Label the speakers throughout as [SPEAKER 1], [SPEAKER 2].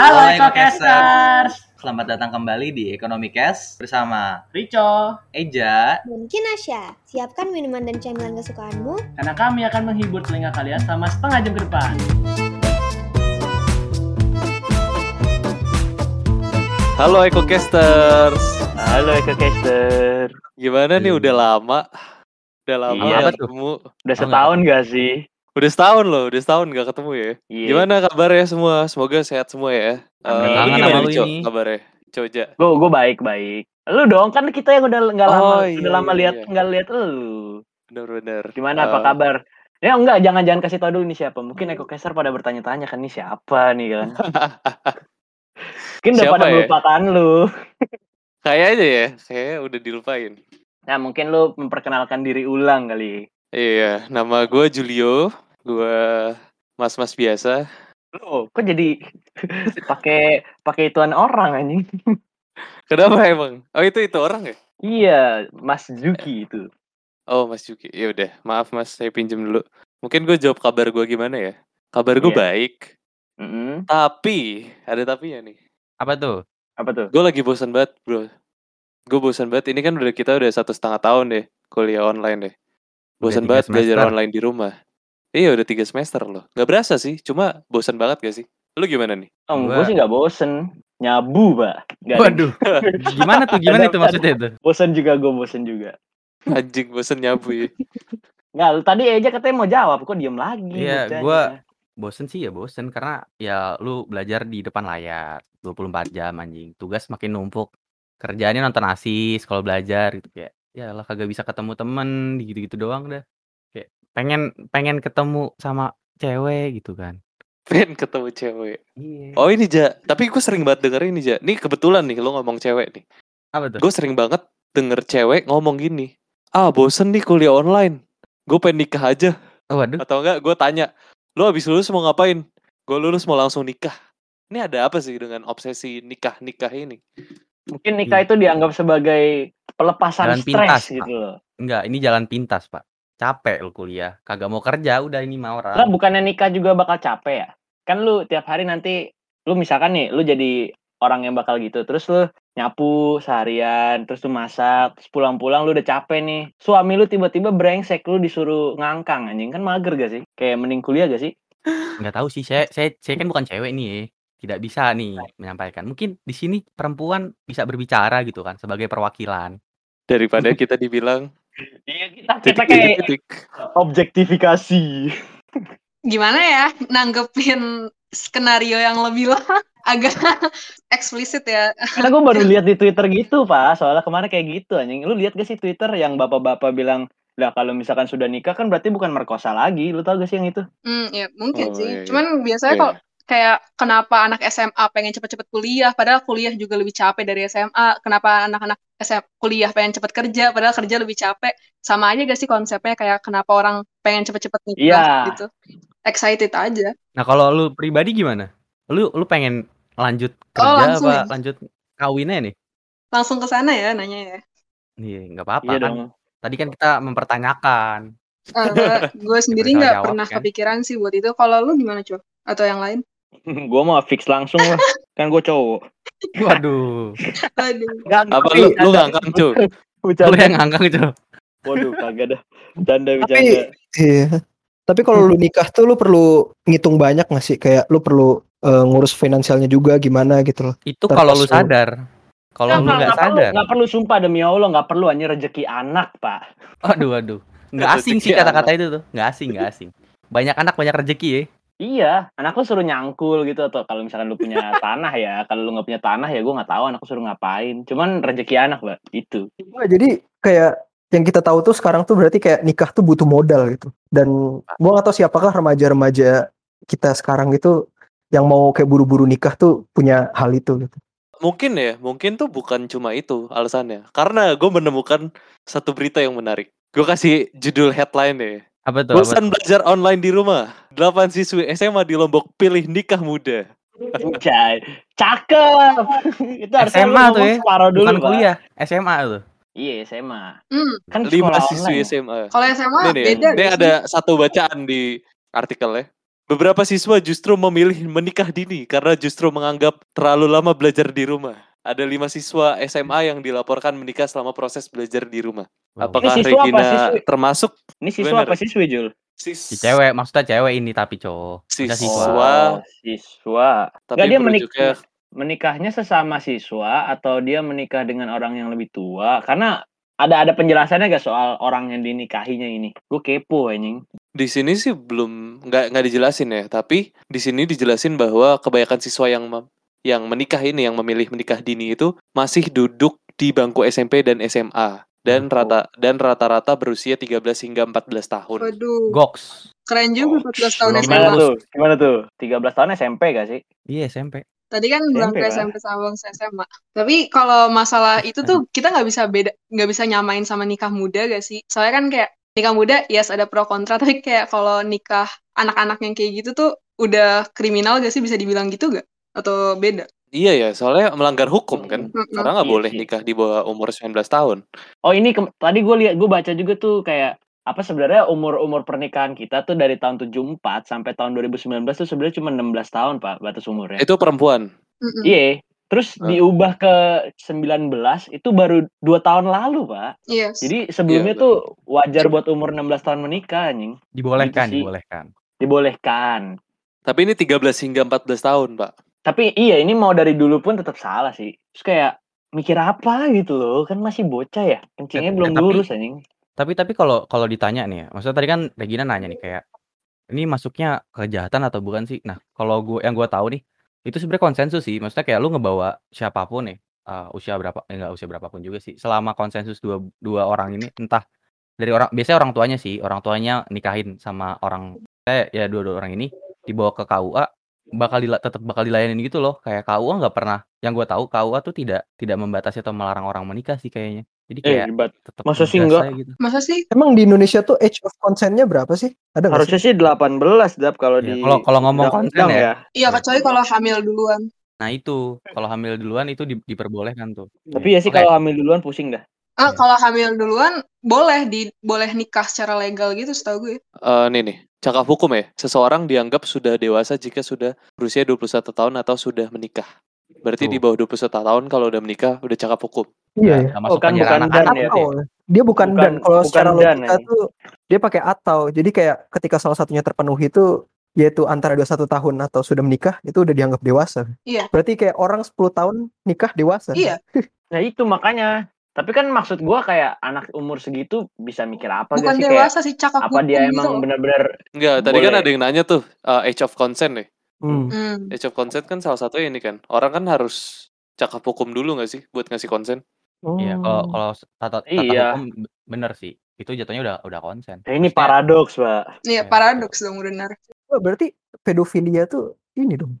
[SPEAKER 1] Halo EcoCasters. Selamat datang kembali di Ekonomi Cash bersama
[SPEAKER 2] Rico,
[SPEAKER 1] Eja.
[SPEAKER 3] Dan Kinasya, siapkan minuman dan camilan kesukaanmu.
[SPEAKER 2] karena kami akan menghibur telinga kalian selama setengah jam ke depan.
[SPEAKER 4] Halo EcoCasters.
[SPEAKER 5] Halo EcoCaster.
[SPEAKER 4] Gimana nih udah lama? Udah lama
[SPEAKER 5] Iya,
[SPEAKER 4] ketemu.
[SPEAKER 5] Udah setahun gak sih?
[SPEAKER 4] Udah setahun loh, udah setahun gak ketemu ya.
[SPEAKER 5] Iya.
[SPEAKER 4] Gimana kabarnya semua? Semoga sehat semua ya. Eh,
[SPEAKER 5] Amin. Kangen
[SPEAKER 4] gimana nih,
[SPEAKER 1] lu
[SPEAKER 4] Cok,
[SPEAKER 1] ini.
[SPEAKER 4] kabarnya? Coja.
[SPEAKER 5] Gue gue baik baik. Lu dong kan kita yang udah nggak lama
[SPEAKER 4] Oh,
[SPEAKER 5] udah
[SPEAKER 4] iya,
[SPEAKER 5] lama
[SPEAKER 4] iya,
[SPEAKER 5] lihat
[SPEAKER 4] iya.
[SPEAKER 5] nggak lihat lu.
[SPEAKER 4] Bener-bener.
[SPEAKER 5] Gimana apa
[SPEAKER 4] Eh,
[SPEAKER 5] kabar? Ya enggak jangan jangan kasih tau dulu nih siapa. Mungkin EcoCaster pada bertanya-tanya kan nih siapa nih kan. Mungkin udah
[SPEAKER 4] Siapa
[SPEAKER 5] pada
[SPEAKER 4] ya?
[SPEAKER 5] melupakan lu.
[SPEAKER 4] Kayaknya ya, kayaknya udah dilupain.
[SPEAKER 5] Nah mungkin lu memperkenalkan diri ulang kali.
[SPEAKER 4] Iya, nama gue Julio. Gue mas-mas biasa.
[SPEAKER 5] Lu kok jadi pakai pakai ituan orang anjing.
[SPEAKER 4] Kenapa emang? Oh itu itu orang ya?
[SPEAKER 5] Iya, Mas Juki itu.
[SPEAKER 4] Oh Mas Juki, ya udah. Maaf Mas, saya pinjem dulu. Mungkin gue jawab kabar gue gimana ya? Kabar gue
[SPEAKER 5] Iya.
[SPEAKER 4] baik,
[SPEAKER 5] Mm-mm.
[SPEAKER 4] tapi ada tapi ya nih.
[SPEAKER 1] Apa tuh?
[SPEAKER 5] Apa tuh?
[SPEAKER 4] Gue lagi bosan banget bro. Gue bosan banget. Ini kan udah kita udah satu setengah tahun deh kuliah online deh. Bosan banget belajar
[SPEAKER 1] semester.
[SPEAKER 4] online di rumah. Iya udah tiga semester loh. Gak berasa sih. Cuma bosan banget gak sih? Lu gimana nih?
[SPEAKER 5] Oh,
[SPEAKER 1] Gua-
[SPEAKER 5] gue sih nggak bosen. Nyabu, Pak. Ada-
[SPEAKER 1] Waduh. Gimana tuh? Gimana itu maksudnya itu?
[SPEAKER 5] Bosen juga, gue bosen juga.
[SPEAKER 4] Anjing bosan nyabu ya.
[SPEAKER 5] Nggak, lu tadi aja katanya mau jawab, kok diem lagi.
[SPEAKER 1] Iya, gua- Bosen sih ya bosen karena ya lu belajar di depan layar 24 jam anjing. Tugas makin numpuk. Kerjaannya nonton asis kalau belajar gitu kayak ya lah kagak bisa ketemu temen gitu-gitu doang dah. Pengen pengen ketemu sama cewek gitu kan.
[SPEAKER 4] Pengen ketemu cewek.
[SPEAKER 1] Iya.
[SPEAKER 4] Oh ini Ja. Tapi gue sering banget denger ini Ja. Nih kebetulan nih lo ngomong cewek nih.
[SPEAKER 1] Apa tuh?
[SPEAKER 4] Gue sering banget denger cewek ngomong gini. Ah bosen nih kuliah online. Gue pengen nikah aja.
[SPEAKER 1] Oh, waduh.
[SPEAKER 4] Atau enggak gue tanya, lo abis lulus mau ngapain? Gue lulus mau langsung nikah. Ini ada apa sih dengan obsesi nikah-nikah ini?
[SPEAKER 5] Mungkin nikah itu dianggap sebagai pelepasan
[SPEAKER 1] Jalan pintas,
[SPEAKER 5] stres gitu loh.
[SPEAKER 1] Enggak, ini jalan pintas, Pak. Capek lu kuliah, kagak mau kerja, udah ini mah
[SPEAKER 5] Lah,
[SPEAKER 1] orang.
[SPEAKER 5] bukannya nikah juga bakal capek ya? Kan lu tiap hari nanti, lu misalkan nih, lu jadi orang yang bakal gitu. Terus lu nyapu seharian, terus lu masak, terus pulang-pulang lu udah capek nih. Suami lu tiba-tiba brengsek, lu disuruh ngangkang anjing. Kan mager gak sih? Kayak mending kuliah gak sih?
[SPEAKER 1] Enggak tahu sih, saya saya saya kan bukan cewek nih, ya. tidak bisa nih menyampaikan. Mungkin di sini perempuan bisa berbicara gitu kan sebagai perwakilan.
[SPEAKER 4] Daripada kita dibilang
[SPEAKER 5] Iya, kita, kita kayak
[SPEAKER 4] titik-titik.
[SPEAKER 5] objektifikasi.
[SPEAKER 6] gimana ya nanggepin skenario yang lebih lah agak eksplisit ya.
[SPEAKER 5] Karena gue baru lihat di Twitter gitu, Pak. Soalnya kemarin kayak gitu anjing. Lu lihat gak sih Twitter yang bapak-bapak bilang, "Lah kalau misalkan sudah nikah kan berarti bukan merkosa lagi." Lu tau gak sih yang itu?
[SPEAKER 6] Hmm, ya mungkin
[SPEAKER 4] Oh,
[SPEAKER 6] sih.
[SPEAKER 4] iya, iya.
[SPEAKER 6] Cuman biasanya
[SPEAKER 4] Iya.
[SPEAKER 6] kok kayak kenapa anak SMA pengen cepet-cepet kuliah, padahal kuliah juga lebih capek dari SMA. Kenapa anak-anak SMA kuliah pengen cepet kerja, padahal kerja lebih capek. Sama aja gak sih konsepnya kayak kenapa orang pengen cepet-cepet nikah
[SPEAKER 5] Iya.
[SPEAKER 6] gitu. Excited aja.
[SPEAKER 1] Nah, kalau lu pribadi gimana? Lu lu pengen lanjut
[SPEAKER 6] Oh,
[SPEAKER 1] kerja
[SPEAKER 6] langsung
[SPEAKER 1] apa
[SPEAKER 6] ya?
[SPEAKER 1] lanjut kawinnya nih?
[SPEAKER 6] Langsung ke sana ya nanya ya.
[SPEAKER 1] Iya, nggak apa-apa
[SPEAKER 5] Iya
[SPEAKER 1] kan.
[SPEAKER 5] dong.
[SPEAKER 1] Tadi kan kita mempertanyakan.
[SPEAKER 6] gue sendiri nggak pernah
[SPEAKER 1] kan?
[SPEAKER 6] kepikiran sih buat itu. Kalau lu gimana, Cok? Atau yang lain?
[SPEAKER 5] gue mau fix langsung lah. kan gue cowok.
[SPEAKER 1] Waduh,
[SPEAKER 6] Aduh.
[SPEAKER 4] Apa lu lu ngangkang cuy?
[SPEAKER 1] lu yang ngangkang itu.
[SPEAKER 5] Waduh, kagak dah. Bercanda,
[SPEAKER 7] Tapi iya. Tapi kalau lu nikah tuh lu perlu ngitung banyak gak sih? Kayak lu perlu eh, ngurus finansialnya juga gimana gitu loh.
[SPEAKER 1] Itu kalau lu sadar. Kalau lu nggak
[SPEAKER 5] perlu,
[SPEAKER 1] sadar.
[SPEAKER 5] nggak perlu sumpah demi Allah, nggak perlu hanya rezeki anak, Pak.
[SPEAKER 1] Waduh, waduh. Nggak asing sih kata-kata itu tuh. Nggak asing, nggak asing. Banyak anak banyak rezeki ya.
[SPEAKER 5] Iya, anak lu suruh nyangkul gitu atau kalau misalkan lu punya tanah ya, kalau lu nggak punya tanah ya gue nggak tahu anak lu suruh ngapain. Cuman rezeki anak, Pak. Itu.
[SPEAKER 7] Wah, jadi kayak yang kita tahu tuh sekarang tuh berarti kayak nikah tuh butuh modal gitu. Dan gua gak tahu siapakah remaja-remaja kita sekarang gitu yang mau kayak buru-buru nikah tuh punya hal itu gitu.
[SPEAKER 4] Mungkin ya, mungkin tuh bukan cuma itu alasannya. Karena gue menemukan satu berita yang menarik. Gue kasih judul headline ya.
[SPEAKER 1] Apa tuh? Apa
[SPEAKER 4] Bosan belajar online di rumah. 8 siswi SMA di Lombok pilih nikah muda.
[SPEAKER 5] Cai, cakep. Itu harusnya
[SPEAKER 1] SMA tuh ya,
[SPEAKER 5] dulu,
[SPEAKER 1] Bukan
[SPEAKER 5] Pak.
[SPEAKER 1] kuliah, SMA tuh.
[SPEAKER 5] Iya, SMA.
[SPEAKER 6] Hmm,
[SPEAKER 5] Kan
[SPEAKER 4] 5
[SPEAKER 5] sekolah
[SPEAKER 4] siswi
[SPEAKER 5] online.
[SPEAKER 4] SMA.
[SPEAKER 6] kalau SMA
[SPEAKER 4] Ini nih,
[SPEAKER 6] beda
[SPEAKER 4] ini ada satu bacaan di artikel ya. beberapa siswa justru memilih menikah dini karena justru menganggap terlalu lama belajar di rumah. Ada lima siswa SMA yang dilaporkan menikah selama proses belajar di rumah. Apakah
[SPEAKER 5] Ini siswa apa
[SPEAKER 4] Regina
[SPEAKER 5] siswi?
[SPEAKER 4] termasuk
[SPEAKER 5] Ini siswa
[SPEAKER 4] Bener.
[SPEAKER 5] apa siswi Jul?
[SPEAKER 4] sis
[SPEAKER 1] Si cewek, maksudnya cewek ini tapi cowok.
[SPEAKER 4] Siswa.
[SPEAKER 1] siswa.
[SPEAKER 5] Oh, siswa.
[SPEAKER 4] Tapi
[SPEAKER 5] Nggak, dia menik-
[SPEAKER 4] merujuknya
[SPEAKER 5] menikahnya sesama siswa atau dia menikah dengan orang yang lebih tua? Karena ada ada penjelasannya gak soal orang yang dinikahinya ini? Gue kepo anjing.
[SPEAKER 4] di sini sih belum nggak nggak dijelasin ya. Tapi di sini dijelasin bahwa kebanyakan siswa yang mem- yang menikah ini yang memilih menikah dini itu masih duduk di bangku SMP dan SMA dan
[SPEAKER 1] Oh.
[SPEAKER 4] rata dan rata-rata berusia 13 hingga 14 tahun.
[SPEAKER 6] Waduh,
[SPEAKER 1] Goks.
[SPEAKER 6] keren juga 14 tahun SMA.
[SPEAKER 5] Gimana tuh? Gimana tuh? 13 tahun SMP gak sih?
[SPEAKER 1] Iya SMP.
[SPEAKER 6] Tadi kan bilang
[SPEAKER 5] SMP,
[SPEAKER 6] ke
[SPEAKER 5] Pak.
[SPEAKER 6] SMP sama bang SMA. Tapi kalau masalah itu tuh kita nggak bisa beda, nggak bisa nyamain sama nikah muda gak sih? Soalnya kan kayak nikah muda, yes ada pro kontra. Tapi kayak kalau nikah anak-anak yang kayak gitu tuh udah kriminal gak sih bisa dibilang gitu gak? Atau beda?
[SPEAKER 4] Iya ya, soalnya melanggar hukum kan. Karena nggak
[SPEAKER 5] Iya
[SPEAKER 4] boleh nikah di bawah umur 19 tahun.
[SPEAKER 5] Oh ini ke- tadi gue lihat gue baca juga tuh kayak apa sebenarnya umur umur pernikahan kita tuh dari tahun 74 sampai tahun 2019 tuh sebenarnya cuma 16 tahun pak batas umurnya.
[SPEAKER 4] Itu perempuan.
[SPEAKER 5] Iya. Terus
[SPEAKER 4] Ah.
[SPEAKER 5] diubah ke 19 itu baru dua tahun lalu pak.
[SPEAKER 6] Yes.
[SPEAKER 5] Jadi sebelumnya
[SPEAKER 4] Iya,
[SPEAKER 5] tuh wajar buat umur 16 tahun menikah anjing.
[SPEAKER 1] Dibolehkan,
[SPEAKER 5] Gitu
[SPEAKER 1] dibolehkan.
[SPEAKER 5] Dibolehkan.
[SPEAKER 4] Tapi ini 13 hingga 14 tahun, Pak.
[SPEAKER 5] Tapi iya ini mau dari dulu pun tetap salah sih. Terus kayak mikir apa gitu loh kan masih bocah ya kencingnya
[SPEAKER 1] Eh,
[SPEAKER 5] belum
[SPEAKER 1] eh, tapi-
[SPEAKER 5] lurus anjing.
[SPEAKER 1] Tapi tapi kalau kalau ditanya nih ya, maksudnya tadi kan Regina nanya nih kayak ini masuknya kejahatan atau bukan sih? Nah, kalau gue yang gue tahu nih itu sebenarnya konsensus sih. Maksudnya kayak lu ngebawa siapa pun nih eh, usia berapa eh, enggak usia berapapun juga sih. Selama konsensus dua dua orang ini entah dari orang biasanya orang tuanya sih, orang tuanya nikahin sama orang saya ya dua-dua orang ini dibawa ke KUA bakal dila, tetap bakal dilayanin gitu loh. Kayak KUA nggak pernah yang gue tahu KUA tuh tidak tidak membatasi atau melarang orang menikah sih kayaknya. Jadi
[SPEAKER 5] Eh,
[SPEAKER 1] kayak
[SPEAKER 5] ribet.
[SPEAKER 1] tetap
[SPEAKER 5] masa sih enggak?
[SPEAKER 1] gitu.
[SPEAKER 6] Masa sih?
[SPEAKER 7] Emang di Indonesia tuh age of consent-nya berapa sih? Ada sih?
[SPEAKER 5] Harusnya sih 18 dap kalau
[SPEAKER 1] Iya,
[SPEAKER 5] di
[SPEAKER 1] kalau- kalau ngomong
[SPEAKER 5] undang-undang
[SPEAKER 1] konsen ya.
[SPEAKER 6] Iya, kecuali kalau hamil duluan.
[SPEAKER 1] Nah itu, kalau hamil duluan itu di- diperbolehkan tuh.
[SPEAKER 5] Tapi ya sih
[SPEAKER 1] Oke.
[SPEAKER 5] kalau hamil duluan pusing dah.
[SPEAKER 6] Ah,
[SPEAKER 1] Iya.
[SPEAKER 6] kalau hamil duluan boleh di boleh nikah secara legal gitu setahu gue.
[SPEAKER 4] Eh nih nih, cakap hukum ya. Seseorang dianggap sudah dewasa jika sudah berusia 21 tahun atau sudah menikah. Berarti
[SPEAKER 1] Tuh.
[SPEAKER 4] di bawah 21 tahun kalau udah menikah udah cakap hukum.
[SPEAKER 7] Iya, ya.
[SPEAKER 1] Nggak masuk
[SPEAKER 5] Oh, kan
[SPEAKER 1] penjara
[SPEAKER 5] bukan
[SPEAKER 1] anak-anak
[SPEAKER 5] dan ya.
[SPEAKER 1] berarti
[SPEAKER 7] Atau dia bukan,
[SPEAKER 5] Bukan-
[SPEAKER 7] dan kalau
[SPEAKER 5] bukan
[SPEAKER 7] secara
[SPEAKER 5] dan,
[SPEAKER 7] logika
[SPEAKER 5] anjing.
[SPEAKER 7] tuh dia pakai atau. Jadi kayak ketika salah satunya terpenuhi itu yaitu antara 21 tahun atau sudah menikah itu udah dianggap dewasa.
[SPEAKER 6] Iya.
[SPEAKER 7] Berarti kayak orang 10 tahun nikah dewasa.
[SPEAKER 6] Iya.
[SPEAKER 5] Nah itu makanya. Tapi kan maksud gua kayak anak umur segitu bisa mikir apa
[SPEAKER 6] Bukan
[SPEAKER 5] gak sih kayak
[SPEAKER 6] dewasa sih cakap
[SPEAKER 5] apa dia
[SPEAKER 6] gitu
[SPEAKER 5] emang
[SPEAKER 6] loh.
[SPEAKER 5] benar-benar
[SPEAKER 4] Enggak, tadi kan ada yang nanya tuh eh, age of consent nih.
[SPEAKER 7] Hmm.
[SPEAKER 6] Hmm.
[SPEAKER 4] Age of consent kan salah satunya ini kan. Orang kan harus cakap hukum dulu nggak sih buat ngasih konsen?
[SPEAKER 1] Iya,
[SPEAKER 7] Oh.
[SPEAKER 1] kalau kalau tata, tata
[SPEAKER 5] Iya.
[SPEAKER 1] hukum bener sih. Itu jatuhnya udah udah konsen.
[SPEAKER 5] Nah, ini
[SPEAKER 1] Maksudnya-
[SPEAKER 5] paradoks, Pak.
[SPEAKER 6] Iya,
[SPEAKER 1] Iya,
[SPEAKER 6] paradoks dong benar.
[SPEAKER 7] Wah, berarti pedofilia tuh ini dong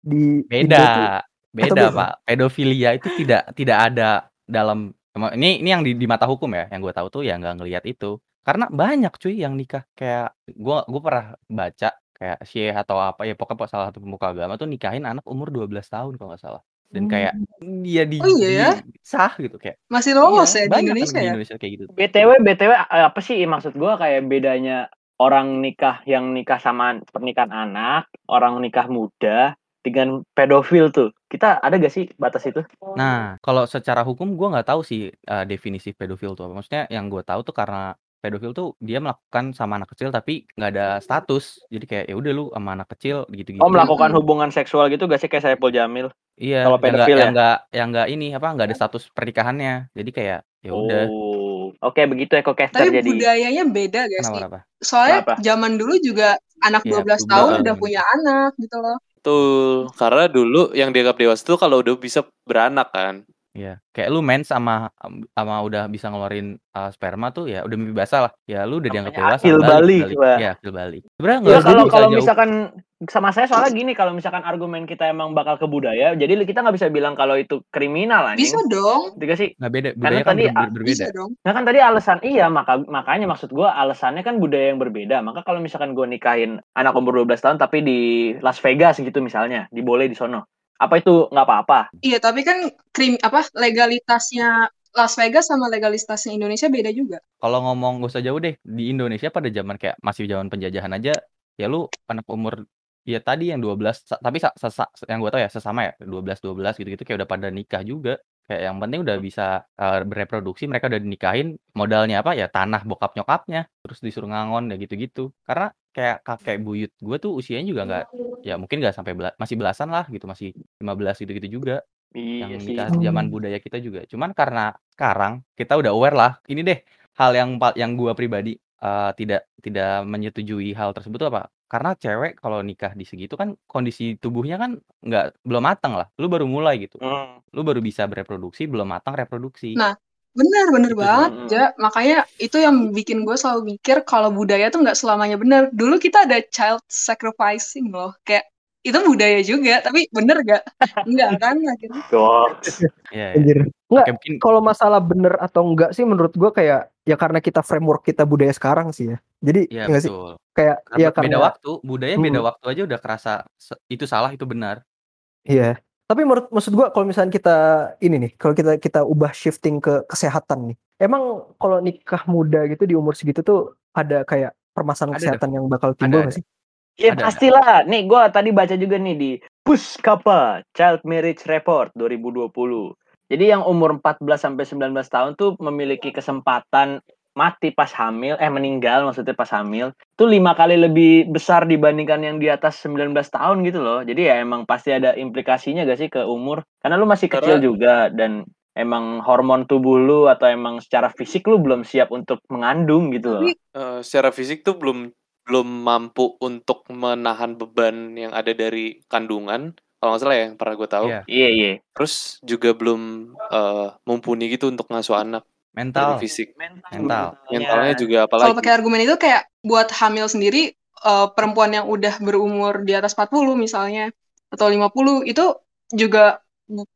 [SPEAKER 7] di
[SPEAKER 1] Beda, beda
[SPEAKER 7] beda?
[SPEAKER 1] pak. Pedofilia itu tidak tidak ada dalam ini ini yang di, di mata hukum ya. Yang gue tahu tuh ya nggak ngelihat itu. Karena banyak cuy yang nikah kayak gua gua pernah baca kayak syekh atau apa ya pokoknya salah satu pemuka agama tuh nikahin anak umur 12 tahun kalau nggak salah. Dan kayak dia di,
[SPEAKER 6] Oh iya ya?
[SPEAKER 1] di- sah gitu kayak.
[SPEAKER 6] Masih lolos
[SPEAKER 1] iya,
[SPEAKER 6] ya di
[SPEAKER 1] banyak kan
[SPEAKER 6] Indonesia
[SPEAKER 1] di
[SPEAKER 6] ya?
[SPEAKER 1] Indonesia kayak gitu.
[SPEAKER 5] BTW BTW apa sih maksud gua kayak bedanya orang nikah yang nikah sama pernikahan anak, orang nikah muda dengan pedofil tuh. Kita ada gak sih batas itu?
[SPEAKER 1] Nah, kalau secara hukum gua nggak tahu sih eh, definisi pedofil tuh apa. Maksudnya yang gue tahu tuh karena pedofil tuh dia melakukan sama anak kecil tapi nggak ada status. Jadi kayak ya udah lu sama anak kecil gitu-gitu.
[SPEAKER 5] Oh, melakukan hubungan seksual gitu gak sih kayak Saiful Jamil?
[SPEAKER 1] Iya,
[SPEAKER 5] kalau
[SPEAKER 1] yang nggak
[SPEAKER 5] pedofil
[SPEAKER 1] yang
[SPEAKER 5] ya?
[SPEAKER 1] nggak yang nggak ini apa nggak ada status pernikahannya. Jadi kayak ya udah.
[SPEAKER 5] Oh, oke begitu ekocaster
[SPEAKER 6] Tapi
[SPEAKER 5] jadi.
[SPEAKER 6] budayanya beda gak
[SPEAKER 1] Kenapa?
[SPEAKER 6] Soalnya
[SPEAKER 5] Kenapa?
[SPEAKER 6] zaman dulu juga anak
[SPEAKER 1] Iya,
[SPEAKER 6] 12 tahun udah punya anak gitu loh.
[SPEAKER 4] Betul. Karena dulu yang dianggap dewasa tuh kalau udah bisa beranak kan.
[SPEAKER 1] Iya, kayak lu mens sama sama udah bisa ngeluarin uh, sperma tuh ya udah mimpi basah lah. Ya lu udah dianggap dewasa
[SPEAKER 5] akil balik, Pak.
[SPEAKER 1] Iya, akil balik. Sebenarnya
[SPEAKER 5] Ya kalau kalau
[SPEAKER 1] jauh.
[SPEAKER 5] misalkan sama saya soalnya gini kalau misalkan argumen kita emang bakal ke budaya, jadi kita nggak bisa bilang kalau itu kriminal anjing.
[SPEAKER 6] Bisa dong.
[SPEAKER 5] Tiga sih.
[SPEAKER 1] nggak beda,
[SPEAKER 5] Karena
[SPEAKER 1] budaya kan
[SPEAKER 5] tadi,
[SPEAKER 1] ber- ber- berbeda.
[SPEAKER 6] Bisa dong.
[SPEAKER 5] Nah kan tadi alasan iya maka makanya maksud gua alasannya kan budaya yang berbeda. Maka kalau misalkan gua nikahin anak umur 12 tahun tapi di Las Vegas gitu misalnya, diboleh di sono. Apa itu nggak apa-apa?
[SPEAKER 6] Iya, tapi kan krim apa legalitasnya Las Vegas sama legalitasnya Indonesia beda juga.
[SPEAKER 1] Kalau ngomong gak usah jauh deh, di Indonesia pada zaman kayak masih zaman penjajahan aja ya lu anak umur ya tadi yang 12 sa tapi sa sesa yang gue tahu ya sesama ya 12 12 gitu-gitu kayak udah pada nikah juga. Kayak yang penting udah bisa, eee, bereproduksi mereka udah dinikahin, modalnya apa, ya tanah bokap nyokapnya, terus disuruh ngangon, ya gitu-gitu. Karena kayak kakek buyut gue tuh usianya juga nggak ya mungkin nggak sampai bela masih belasan lah gitu, masih 15 gitu-gitu juga.
[SPEAKER 5] Iya
[SPEAKER 1] Yang
[SPEAKER 5] sih.
[SPEAKER 1] nikah zaman budaya kita juga. Cuman karena sekarang kita udah aware lah, ini deh hal yang pa yang gua pribadi, eee, tidak tidak menyetujui hal tersebut tuh apa, karena cewek kalau nikah di segitu kan kondisi tubuhnya kan nggak belum matang lah, lu baru mulai gitu.
[SPEAKER 5] Hmm.
[SPEAKER 1] Lu baru bisa bereproduksi, belum matang reproduksi.
[SPEAKER 6] Nah, bener bener
[SPEAKER 1] Gitu sih.
[SPEAKER 6] banget. Ja. Makanya itu yang bikin gue selalu mikir kalau budaya tuh nggak selamanya bener. Dulu kita ada child sacrificing loh, kayak itu budaya juga, tapi bener gak? Enggak kan akhirnya.
[SPEAKER 5] Goks.
[SPEAKER 1] Iya, iya.
[SPEAKER 7] Anjir. Enggak,
[SPEAKER 1] Oke mungkin
[SPEAKER 7] kalau masalah bener atau enggak sih menurut gua kayak ya karena kita framework kita budaya sekarang sih ya. Jadi
[SPEAKER 1] iya
[SPEAKER 7] ya nggak sih
[SPEAKER 1] betul.
[SPEAKER 7] kayak
[SPEAKER 1] Karena
[SPEAKER 7] ya
[SPEAKER 1] beda
[SPEAKER 7] karena
[SPEAKER 1] waktu, budaya beda
[SPEAKER 7] Mhm.
[SPEAKER 1] waktu aja udah kerasa se itu salah, itu benar.
[SPEAKER 7] Iya. Tapi menurut maksud gua kalau misalnya kita ini nih, kalau kita kita ubah shifting ke kesehatan nih. Emang kalau nikah muda gitu di umur segitu tuh ada kayak permasalahan
[SPEAKER 1] Ada,
[SPEAKER 7] kesehatan yang bakal
[SPEAKER 1] Ada
[SPEAKER 7] timbul
[SPEAKER 1] ada.
[SPEAKER 7] nggak sih?
[SPEAKER 5] Ya
[SPEAKER 1] Ada ada.
[SPEAKER 5] pastilah. Nih gua tadi baca juga nih di Puskapa Child Marriage Report 2020. Jadi yang umur 14 sampai 19 tahun tuh memiliki kesempatan mati pas hamil, eh meninggal maksudnya pas hamil, tuh lima kali lebih besar dibandingkan yang di atas 19 tahun gitu loh. Jadi ya emang pasti ada implikasinya gak sih ke umur? Karena lu masih kecil
[SPEAKER 4] Karena-
[SPEAKER 5] juga dan emang hormon tubuh lu atau emang secara fisik lu belum siap untuk mengandung gitu loh.
[SPEAKER 4] Eh, secara fisik tuh belum belum mampu untuk menahan beban yang ada dari kandungan. Kalau nggak salah ya, yang pernah gue tahu.
[SPEAKER 1] Iya,
[SPEAKER 5] Iya iya.
[SPEAKER 4] Terus juga belum eh, mumpuni gitu untuk ngasuh anak dari
[SPEAKER 1] mental.
[SPEAKER 4] fisik.
[SPEAKER 1] Mental.
[SPEAKER 4] Mentalnya juga
[SPEAKER 6] kalau
[SPEAKER 4] apalagi.
[SPEAKER 6] pakai argumen itu kayak buat hamil sendiri eh, perempuan yang udah berumur di atas 40 misalnya atau 50 itu juga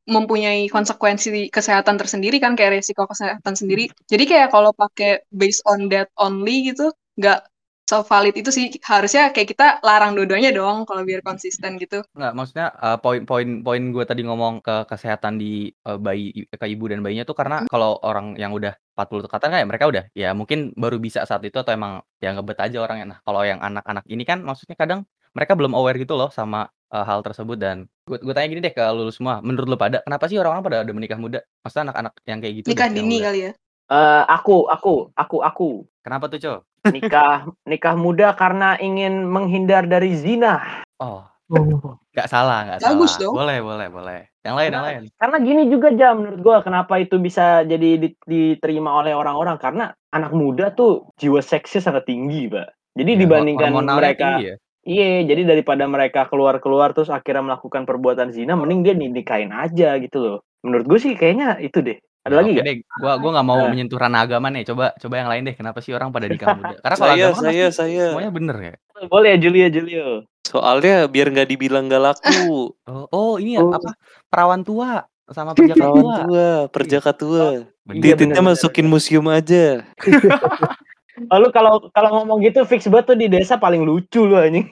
[SPEAKER 6] mempunyai konsekuensi kesehatan tersendiri kan kayak resiko kesehatan sendiri. Jadi kayak kalau pakai based on that only gitu nggak so valid itu sih harusnya kayak kita larang dua-duanya dong kalau biar konsisten gitu.
[SPEAKER 1] Nggak, maksudnya uh, poin-poin poin gue tadi ngomong ke kesehatan di uh, bayi ke ibu dan bayinya tuh karena kalau orang yang udah 40 ke atas kan ya mereka udah ya mungkin baru bisa saat itu atau emang ya ngebet aja orangnya. Nah, kalau yang anak-anak ini kan maksudnya kadang mereka belum aware gitu loh sama uh, hal tersebut dan gue gue tanya gini deh ke lu semua, menurut lu pada kenapa sih orang-orang pada udah menikah muda? Maksudnya anak-anak yang kayak gitu
[SPEAKER 6] Nikah dini kali ya.
[SPEAKER 5] Eh, aku, aku, aku, aku.
[SPEAKER 1] Kenapa tuh, Co?
[SPEAKER 5] Nikah nikah muda karena ingin menghindar dari zina.
[SPEAKER 1] Oh,
[SPEAKER 7] Oh.
[SPEAKER 1] nggak salah, nggak
[SPEAKER 6] Bagus
[SPEAKER 1] salah.
[SPEAKER 6] dong.
[SPEAKER 1] Boleh, boleh, boleh. Yang lain, yang
[SPEAKER 5] Karena,
[SPEAKER 1] lain.
[SPEAKER 5] karena gini juga jam menurut gua kenapa itu bisa jadi di- diterima oleh orang-orang karena anak muda tuh jiwa seksnya sangat tinggi, Pak. Jadi
[SPEAKER 1] Ya,
[SPEAKER 5] dibandingkan mereka
[SPEAKER 1] tinggi ya.
[SPEAKER 5] Iya, jadi daripada mereka keluar-keluar terus akhirnya melakukan perbuatan zina, mending dia dinikahin aja gitu loh. Menurut gue sih kayaknya itu deh. Ada
[SPEAKER 1] Ya,
[SPEAKER 5] lagi
[SPEAKER 1] oke
[SPEAKER 5] gak?
[SPEAKER 1] deh, gua gua nggak mau
[SPEAKER 5] Eh.
[SPEAKER 1] menyentuh ranah agama nih. Coba coba yang lain deh. Kenapa sih orang pada nikah muda? Karena kalau
[SPEAKER 4] Saya,
[SPEAKER 1] agama kan
[SPEAKER 4] saya, saya.
[SPEAKER 1] semuanya bener ya.
[SPEAKER 5] Boleh ya Julio, Julio.
[SPEAKER 4] Soalnya biar nggak dibilang gak laku.
[SPEAKER 1] Oh, oh ini ya
[SPEAKER 7] Oh.
[SPEAKER 1] apa? Perawan tua sama perjaka
[SPEAKER 4] Perawan
[SPEAKER 1] tua.
[SPEAKER 4] tua, perjaka tua.
[SPEAKER 1] Bener.
[SPEAKER 5] Iya,
[SPEAKER 4] Titiknya
[SPEAKER 5] bener-bener.
[SPEAKER 4] masukin museum aja.
[SPEAKER 5] Lalu kalau kalau ngomong gitu fix banget tuh di desa paling lucu lu anjing.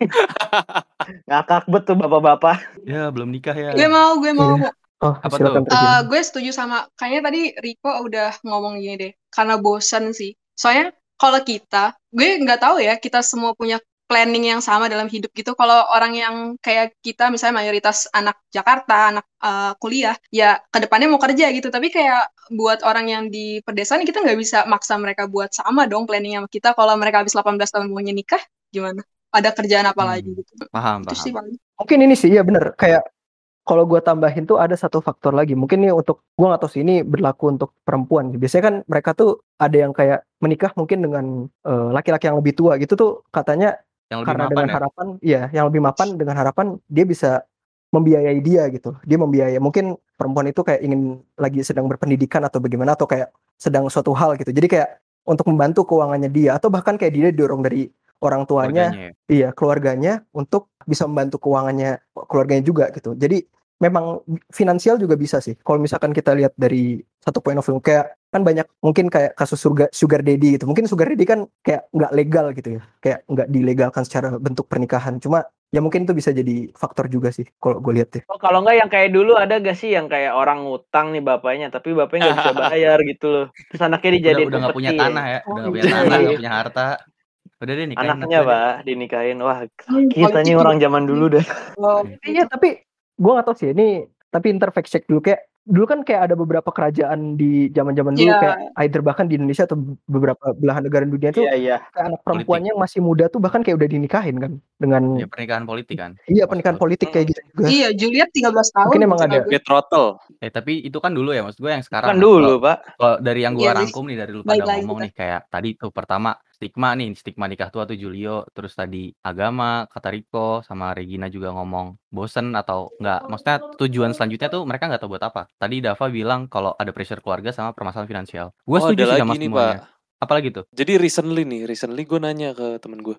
[SPEAKER 5] Ngakak bet tuh bapak-bapak.
[SPEAKER 1] Ya, belum nikah ya.
[SPEAKER 6] Gue mau, gue mau.
[SPEAKER 7] Oh,
[SPEAKER 1] Apa
[SPEAKER 7] silakan
[SPEAKER 1] tuh?
[SPEAKER 6] Eh, gue setuju sama kayaknya tadi Riko udah ngomong gini deh karena bosan sih. Soalnya kalau kita gue nggak tahu ya kita semua punya planning yang sama dalam hidup gitu. Kalau orang yang kayak kita misalnya mayoritas anak Jakarta anak eh, kuliah ya ke depannya mau kerja gitu. Tapi kayak buat orang yang di pedesaan kita nggak bisa maksa mereka buat sama dong planning sama kita. Kalau mereka habis 18 tahun maunya nikah gimana? Ada kerjaan apa
[SPEAKER 1] Hmm,
[SPEAKER 6] lagi gitu.
[SPEAKER 1] Paham,
[SPEAKER 6] itu sih
[SPEAKER 1] paham.
[SPEAKER 6] paling.
[SPEAKER 7] Mungkin ini sih ya bener. Kayak kalau gua tambahin tuh ada satu faktor lagi. Mungkin nih untuk gua nggak tahu sih ini berlaku untuk perempuan. Biasanya kan mereka tuh ada yang kayak menikah mungkin dengan eh, laki-laki yang lebih tua gitu tuh katanya
[SPEAKER 1] Yang lebih
[SPEAKER 7] karena
[SPEAKER 1] mapan
[SPEAKER 7] dengan
[SPEAKER 1] ya.
[SPEAKER 7] harapan iya yang lebih mapan dengan harapan dia bisa membiayai dia gitu dia membiayai mungkin perempuan itu kayak ingin lagi sedang berpendidikan atau bagaimana atau kayak sedang suatu hal gitu jadi kayak untuk membantu keuangannya dia atau bahkan kayak dia didorong dari orang tuanya
[SPEAKER 1] Keluarganya ya.
[SPEAKER 7] iya keluarganya untuk bisa membantu keuangannya keluarganya juga gitu jadi memang finansial juga bisa sih kalau misalkan kita lihat dari satu point of view kayak kan banyak mungkin kayak kasus sugar sugar daddy gitu mungkin sugar daddy kan kayak nggak legal gitu ya kayak nggak dilegalkan secara bentuk pernikahan cuma ya mungkin itu bisa jadi faktor juga sih kalau gue lihat deh
[SPEAKER 5] Oh, kalau enggak yang kayak dulu ada gak sih yang kayak orang ngutang nih bapaknya tapi bapaknya nggak bisa bayar gitu loh. Terus anaknya dijadiin
[SPEAKER 1] udah nggak punya
[SPEAKER 5] ya.
[SPEAKER 1] tanah ya, udah nggak punya
[SPEAKER 5] iya,
[SPEAKER 1] tanah,
[SPEAKER 5] iya.
[SPEAKER 1] nggak punya harta. Udah deh nikahin
[SPEAKER 5] Anaknya
[SPEAKER 1] gua
[SPEAKER 5] pak dinikahin. Wah
[SPEAKER 6] Hmm,
[SPEAKER 5] kita
[SPEAKER 6] politik
[SPEAKER 5] nih
[SPEAKER 6] juga.
[SPEAKER 5] orang zaman dulu dah.
[SPEAKER 6] Oh,
[SPEAKER 7] Iya tapi gue gak tahu sih ini tapi ntar fact check dulu kayak dulu kan kayak ada beberapa kerajaan di zaman-zaman dulu
[SPEAKER 6] Iya.
[SPEAKER 7] kayak either bahkan di Indonesia atau beberapa belahan negara dunia tuh
[SPEAKER 5] Iya iya.
[SPEAKER 7] kayak anak perempuannya yang masih muda tuh bahkan kayak udah dinikahin kan dengan
[SPEAKER 1] Ya pernikahan politik kan.
[SPEAKER 7] iya pernikahan politik kayak gitu juga.
[SPEAKER 6] Iya, Juliet 13 tahun.
[SPEAKER 7] Mungkin emang ada.
[SPEAKER 6] gue.
[SPEAKER 4] Betrothal.
[SPEAKER 1] Eh tapi itu kan dulu ya maksud gue yang sekarang.
[SPEAKER 5] Kan dulu
[SPEAKER 1] kalau
[SPEAKER 5] pak.
[SPEAKER 1] kalau dari yang gua
[SPEAKER 6] Iya sih.
[SPEAKER 1] rangkum nih dari lu pada ngomong
[SPEAKER 6] kita.
[SPEAKER 1] nih kayak tadi tuh pertama stigma nih stigma nikah tua tuh Julio terus tadi agama kata Riko sama Regina juga ngomong bosen atau enggak maksudnya tujuan selanjutnya tuh mereka nggak tahu buat apa tadi Dava bilang kalau ada pressure keluarga sama permasalahan finansial gue
[SPEAKER 4] Oh,
[SPEAKER 1] setuju sih sama
[SPEAKER 4] nih,
[SPEAKER 1] semuanya
[SPEAKER 4] Pak.
[SPEAKER 1] apalagi tuh
[SPEAKER 4] Jadi recently nih, recently gue nanya ke temen gue.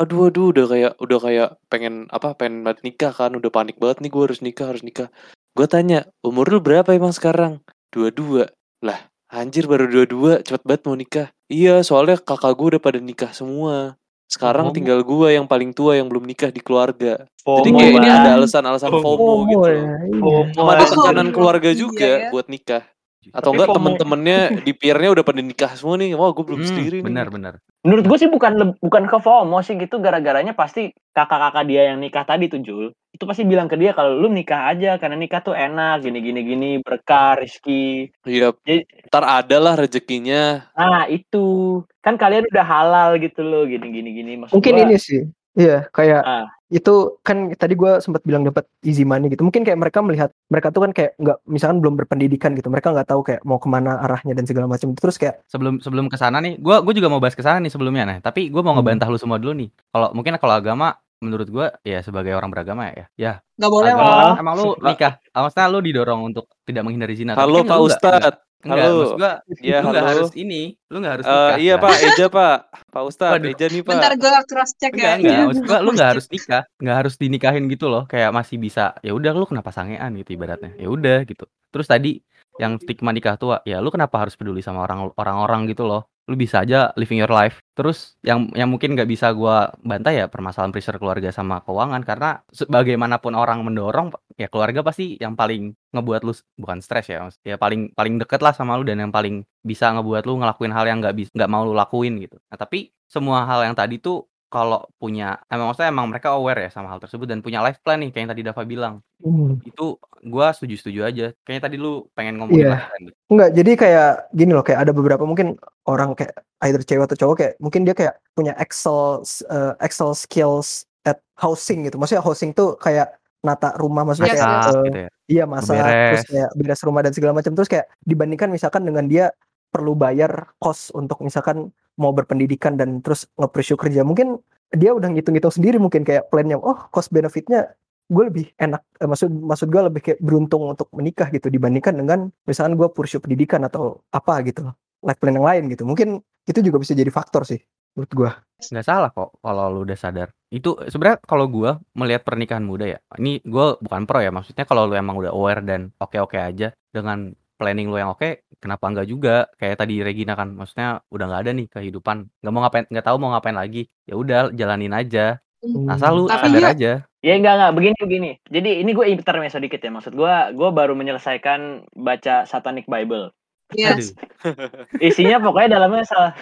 [SPEAKER 4] Aduh, aduh, udah kayak, udah kayak pengen apa, pengen banget nikah kan, udah panik banget nih gue harus nikah, harus nikah. Gue tanya, umur lu berapa emang sekarang? Dua-dua. Lah, anjir baru dua-dua, cepet banget mau nikah. Iya, soalnya kakak gue udah pada nikah semua. Sekarang
[SPEAKER 1] FOMO.
[SPEAKER 4] tinggal gue yang paling tua yang belum nikah di keluarga. Jadi
[SPEAKER 5] FOMO,
[SPEAKER 4] kayak ini ada alasan-alasan
[SPEAKER 5] FOMO,
[SPEAKER 4] FOMO gitu
[SPEAKER 7] ya, iya.
[SPEAKER 5] FOMO.
[SPEAKER 4] Sama ada
[SPEAKER 6] Oh,
[SPEAKER 4] tekanan keluarga
[SPEAKER 6] iya
[SPEAKER 4] juga
[SPEAKER 6] ya.
[SPEAKER 4] buat nikah. Atau
[SPEAKER 5] Tapi
[SPEAKER 4] enggak temen-temennya di peernya udah pada nikah semua nih. Wah, gue belum
[SPEAKER 1] Hmm,
[SPEAKER 4] sendiri nih.
[SPEAKER 1] benar benar
[SPEAKER 5] Menurut gue sih bukan bukan ke FOMO sih gitu gara-garanya pasti kakak-kakak dia yang nikah tadi tuh Jul. Itu pasti bilang ke dia kalau lu nikah aja karena nikah tuh enak gini gini gini berkah rezeki.
[SPEAKER 4] Iya,
[SPEAKER 5] Jadi-
[SPEAKER 4] ntar ada lah rezekinya.
[SPEAKER 5] Nah, itu. Kan kalian udah halal gitu loh gini gini gini maksud
[SPEAKER 7] Mungkin
[SPEAKER 5] gua,
[SPEAKER 7] ini sih. Iya, kayak
[SPEAKER 5] Ah.
[SPEAKER 7] itu kan tadi gue sempat bilang dapat easy money gitu. Mungkin kayak mereka melihat mereka tuh kan kayak nggak misalkan belum berpendidikan gitu. Mereka nggak tahu kayak mau ke mana arahnya dan segala macam. Terus kayak
[SPEAKER 1] sebelum sebelum ke sana nih gua gua juga mau bahas ke sana nih sebelumnya nah tapi gua mau
[SPEAKER 7] Hmm.
[SPEAKER 1] ngebantah lu semua dulu nih kalau mungkin kalau agama menurut gua ya sebagai orang beragama ya ya
[SPEAKER 6] Nggak boleh
[SPEAKER 1] kan emang lu nikah Ah, maksudnya lu didorong untuk tidak menghindari zina tapi
[SPEAKER 4] Halo
[SPEAKER 1] kan
[SPEAKER 4] Pak Ustadz.
[SPEAKER 1] nggak- enggak,
[SPEAKER 4] Halo.
[SPEAKER 1] maksud gua
[SPEAKER 4] Ya,
[SPEAKER 1] lu nggak
[SPEAKER 4] halo.
[SPEAKER 1] harus ini lu nggak harus
[SPEAKER 4] Eh,
[SPEAKER 1] nikah
[SPEAKER 4] iya
[SPEAKER 1] kan?
[SPEAKER 4] Pak, Eja Pak. Pak Ustadz,
[SPEAKER 1] Waduh.
[SPEAKER 4] Eja nih Pak.
[SPEAKER 6] Bentar gue cross check
[SPEAKER 1] enggak
[SPEAKER 6] ya.
[SPEAKER 1] enggak maksud gua lu
[SPEAKER 6] cross
[SPEAKER 1] nggak
[SPEAKER 6] check.
[SPEAKER 1] harus nikah nggak harus dinikahin gitu loh kayak masih bisa ya udah lu kenapa sangean gitu ibaratnya ya udah gitu terus tadi yang stigma nikah tua ya lu kenapa harus peduli sama orang orang-orang gitu loh lu bisa aja living your life. Terus yang yang mungkin nggak bisa gua bantah ya permasalahan pressure keluarga sama keuangan karena sebagaimanapun orang mendorong ya keluarga pasti yang paling ngebuat lu bukan stres ya ya paling paling deket lah sama lu dan yang paling bisa ngebuat lu ngelakuin hal yang nggak nggak mau lu lakuin gitu. Nah tapi semua hal yang tadi tuh kalau punya emang maksudnya emang mereka aware ya sama hal tersebut dan punya life plan nih kayak yang tadi Dava bilang
[SPEAKER 7] hmm,
[SPEAKER 1] itu gua setuju-setuju aja kayaknya tadi lu pengen ngomongin
[SPEAKER 7] Iya.
[SPEAKER 1] life plan deh.
[SPEAKER 7] Enggak, jadi kayak gini loh, kayak ada beberapa mungkin orang kayak either cewek atau cowok kayak mungkin dia kayak punya excel uh, excel skills at housing gitu. Maksudnya housing tuh kayak nata rumah maksudnya
[SPEAKER 6] Yes,
[SPEAKER 7] kayak
[SPEAKER 6] yes.
[SPEAKER 1] Masak
[SPEAKER 7] uh,
[SPEAKER 1] gitu ya
[SPEAKER 7] iya masak
[SPEAKER 1] Beberes.
[SPEAKER 7] terus kayak beres rumah dan segala macam terus kayak dibandingkan misalkan dengan dia perlu bayar kos untuk misalkan mau berpendidikan dan terus nge-pursue kerja. Mungkin dia udah ngitung-ngitung sendiri mungkin kayak plannya oh cost benefitnya gue lebih enak eh, maksud maksud gue lebih kayak beruntung untuk menikah gitu dibandingkan dengan misalkan gue pursue pendidikan atau apa gitu loh life plan yang lain gitu. Mungkin itu juga bisa jadi faktor sih menurut gue.
[SPEAKER 1] Nggak salah kok kalau lu udah sadar. Itu sebenarnya kalau gua melihat pernikahan muda ya ini gua bukan pro ya maksudnya kalau lu emang udah aware dan oke oke aja dengan planning lu yang oke kenapa enggak juga kayak tadi Regina kan maksudnya udah nggak ada nih kehidupan nggak mau ngapain nggak tahu mau ngapain lagi ya udah jalanin aja asal lu
[SPEAKER 6] Tapi
[SPEAKER 1] sadar
[SPEAKER 6] dia-
[SPEAKER 1] aja
[SPEAKER 5] Ya enggak enggak begini begini. Jadi ini gue intermezzo dikit ya. Maksud gue gue baru menyelesaikan baca Satanic Bible.
[SPEAKER 6] Yes.
[SPEAKER 1] Aduh.
[SPEAKER 5] Isinya pokoknya dalamnya salah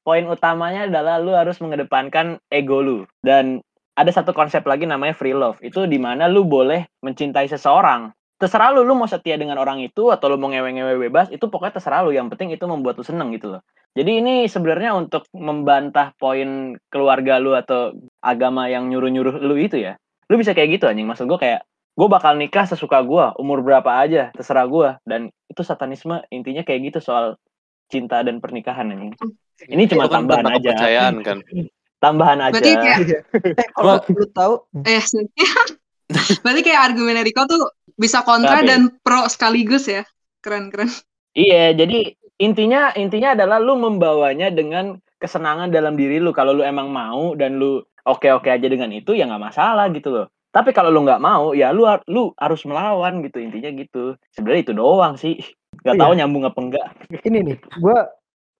[SPEAKER 5] poin utamanya adalah lu harus mengedepankan ego lu dan ada satu konsep lagi namanya free love. Itu di mana lu boleh mencintai seseorang. Terserah lu, lu mau setia dengan orang itu atau lu mau ngewe-ngewe bebas, itu pokoknya terserah lu. Yang penting itu membuat lu seneng gitu loh. Jadi ini sebenarnya untuk membantah poin keluarga lu atau agama yang nyuruh-nyuruh lu itu ya. Lu bisa kayak gitu anjing. Maksud gue kayak gue bakal nikah sesuka gue, umur berapa aja, terserah gue. Dan itu satanisme intinya kayak gitu soal cinta dan pernikahan anjing. Ini cuma
[SPEAKER 4] kan
[SPEAKER 5] tambahan aja.
[SPEAKER 4] kepercayaan kan.
[SPEAKER 5] Tambahan aja.
[SPEAKER 6] Berarti kayak
[SPEAKER 7] eh kalau lu tahu
[SPEAKER 6] eh berarti kayak argumen Eriko tuh bisa kontra
[SPEAKER 5] Tapi-
[SPEAKER 6] dan pro sekaligus ya. Keren keren.
[SPEAKER 5] Iya, jadi intinya intinya adalah lu membawanya dengan kesenangan dalam diri lu. Kalau lu emang mau dan lu oke-oke aja dengan itu ya nggak masalah gitu loh. Tapi kalau lu nggak mau ya lu lu harus melawan gitu intinya gitu. Sebenarnya itu doang sih. Nggak
[SPEAKER 7] Iya.
[SPEAKER 5] tahu nyambung apa enggak.
[SPEAKER 7] ini nih gue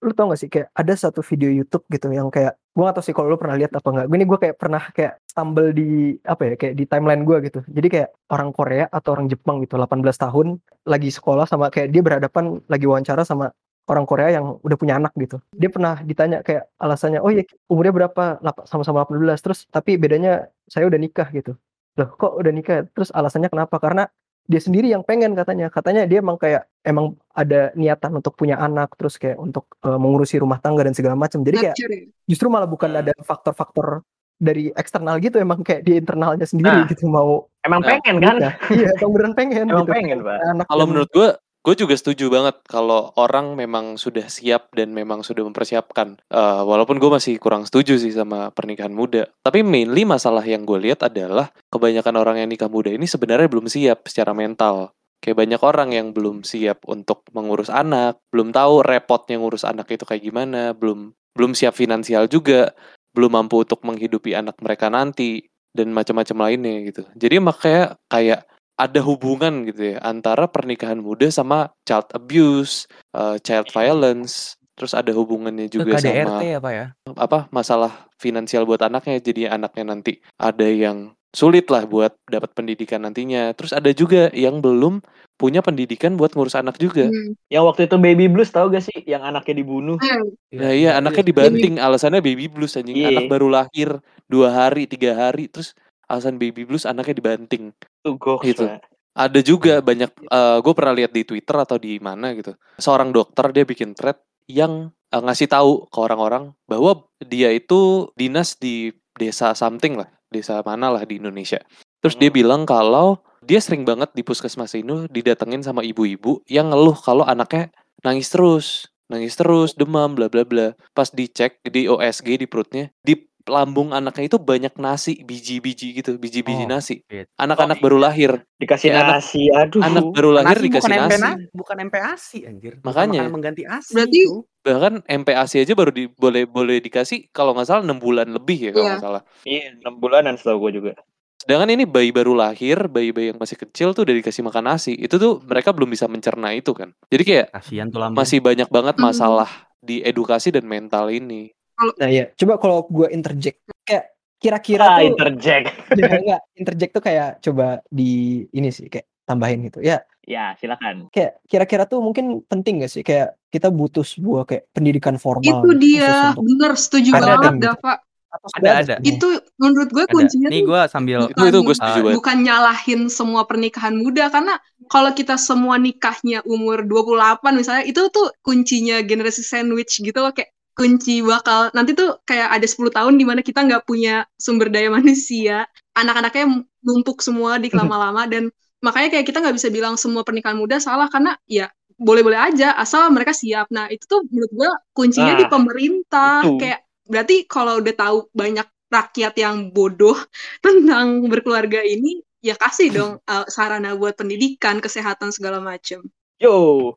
[SPEAKER 7] lu tau gak sih kayak ada satu video YouTube gitu yang kayak gue gak tau sih kalau lu pernah lihat apa enggak ini gue kayak pernah kayak stumble di apa ya kayak di timeline gue gitu jadi kayak orang Korea atau orang Jepang gitu 18 tahun lagi sekolah sama kayak dia berhadapan lagi wawancara sama orang Korea yang udah punya anak gitu. Dia pernah ditanya kayak alasannya, "Oh ya umurnya berapa?" Sama-sama 18, terus tapi bedanya saya udah nikah gitu. Loh kok udah nikah? Terus alasannya kenapa? Karena dia sendiri yang pengen katanya. Katanya dia emang kayak emang ada niatan untuk punya anak, terus kayak untuk, eee, mengurusi rumah tangga dan segala macam. Jadi kayak
[SPEAKER 6] ya?
[SPEAKER 7] justru malah bukan
[SPEAKER 5] Nah.
[SPEAKER 7] ada faktor-faktor dari eksternal gitu, emang kayak di internalnya sendiri
[SPEAKER 5] Nah.
[SPEAKER 7] gitu mau
[SPEAKER 5] Emang
[SPEAKER 4] Nah,
[SPEAKER 5] pengen kan?
[SPEAKER 7] Iya, emang beneran pengen
[SPEAKER 5] Emang
[SPEAKER 7] gitu.
[SPEAKER 5] pengen, Pak.
[SPEAKER 4] Kalau menurut gue, gue juga setuju banget kalau orang memang sudah siap dan memang sudah mempersiapkan. Eh, walaupun gue masih kurang setuju sih sama pernikahan muda. Tapi mainly masalah yang gue lihat adalah kebanyakan orang yang nikah muda ini sebenarnya belum siap secara mental. Kayak banyak orang yang belum siap untuk mengurus anak, belum tahu repotnya ngurus anak itu kayak gimana, belum belum siap finansial juga, belum mampu untuk menghidupi anak mereka nanti dan macam-macam lainnya gitu. Jadi makanya kayak ada hubungan gitu ya antara pernikahan muda sama child abuse, eh, child violence, terus ada hubungannya juga
[SPEAKER 1] KDRT
[SPEAKER 4] sama
[SPEAKER 1] ya, Pak, ya?
[SPEAKER 4] apa masalah finansial buat anaknya jadi anaknya nanti ada yang sulit lah buat dapat pendidikan nantinya terus ada juga yang belum punya pendidikan buat ngurus anak juga
[SPEAKER 6] Hmm.
[SPEAKER 5] Yang waktu itu baby blues tau gak sih? Yang anaknya dibunuh.
[SPEAKER 6] Eh,
[SPEAKER 4] nah iya anaknya dibanting alasannya baby blues anjing
[SPEAKER 5] Iya.
[SPEAKER 4] anak baru lahir dua hari tiga hari terus alasan baby blues anaknya dibanting
[SPEAKER 5] Tuh goks,
[SPEAKER 4] Gitu. Ada juga banyak gue pernah lihat di Twitter atau di mana gitu seorang dokter dia bikin thread yang eh, ngasih tahu ke orang-orang bahwa dia itu dinas di desa something lah desa mana lah di Indonesia terus dia
[SPEAKER 5] Hmm.
[SPEAKER 4] bilang kalau dia sering banget di puskesmas ini didatengin sama ibu-ibu yang ngeluh kalau anaknya nangis terus nangis terus demam bla bla bla pas dicek di OSG di perutnya di lambung anaknya itu banyak nasi biji-biji gitu biji-biji
[SPEAKER 1] Oh,
[SPEAKER 4] nasi
[SPEAKER 1] gitu.
[SPEAKER 4] anak-anak
[SPEAKER 5] Oh,
[SPEAKER 4] baru lahir
[SPEAKER 5] Dikasih
[SPEAKER 4] Ya, anak-
[SPEAKER 5] nasi, aduh.
[SPEAKER 4] anak baru lahir
[SPEAKER 1] Nasi
[SPEAKER 4] dikasih
[SPEAKER 1] bukan
[SPEAKER 4] nasi
[SPEAKER 1] MPNA bukan MPASI anjir. Bukan
[SPEAKER 4] Makanya.
[SPEAKER 1] makanan mengganti ASI
[SPEAKER 6] Berarti-
[SPEAKER 1] itu.
[SPEAKER 4] bahkan MPASI aja baru di, boleh boleh dikasih kalau nggak salah enam bulan lebih ya kalau
[SPEAKER 6] Iya.
[SPEAKER 4] nggak salah.
[SPEAKER 5] Iya, 6 bulanan setahu gue juga.
[SPEAKER 4] Sedangkan ini bayi baru lahir, bayi-bayi yang masih kecil tuh udah dikasih makan nasi. Itu tuh mereka belum bisa mencerna itu kan. Jadi kayak
[SPEAKER 1] Kasihan tuh lambung.
[SPEAKER 4] masih banyak banget
[SPEAKER 6] Hmm.
[SPEAKER 4] masalah di edukasi dan mental ini.
[SPEAKER 7] Nah iya, coba kalau gue interject kayak kira-kira
[SPEAKER 5] Ah,
[SPEAKER 7] tuh
[SPEAKER 5] interject.
[SPEAKER 7] ya, enggak, interject tuh kayak coba di ini sih kayak tambahin gitu. Ya,
[SPEAKER 5] Ya, silakan.
[SPEAKER 7] kayak kira-kira tuh mungkin penting gak sih kayak kita butuh sebuah kayak pendidikan formal
[SPEAKER 6] itu
[SPEAKER 7] gitu,
[SPEAKER 6] dia, bener setuju
[SPEAKER 7] Ada
[SPEAKER 6] banget,
[SPEAKER 7] gitu.
[SPEAKER 6] Dava.
[SPEAKER 7] atau
[SPEAKER 1] Ada, ada.
[SPEAKER 6] Itu menurut gue
[SPEAKER 1] Ada.
[SPEAKER 6] kuncinya
[SPEAKER 1] Nih
[SPEAKER 6] tuh
[SPEAKER 1] gue sambil
[SPEAKER 4] Itu itu gue setuju banget.
[SPEAKER 6] bukan nyalahin semua pernikahan muda karena kalau kita semua nikahnya umur 28 misalnya itu tuh kuncinya generasi sandwich gitu loh kayak kunci bakal nanti tuh kayak ada 10 tahun di mana kita nggak punya sumber daya manusia. Anak-anaknya numpuk semua di lama-lama dan makanya kayak kita nggak bisa bilang semua pernikahan muda salah karena ya boleh-boleh aja asal mereka siap. Nah itu tuh menurut gue kuncinya di
[SPEAKER 5] Nah,
[SPEAKER 6] pemerintah.
[SPEAKER 5] itu.
[SPEAKER 6] kayak berarti kalau udah tahu banyak rakyat yang bodoh tentang berkeluarga ini ya kasih dong uh, sarana buat pendidikan kesehatan segala macem
[SPEAKER 5] Yo,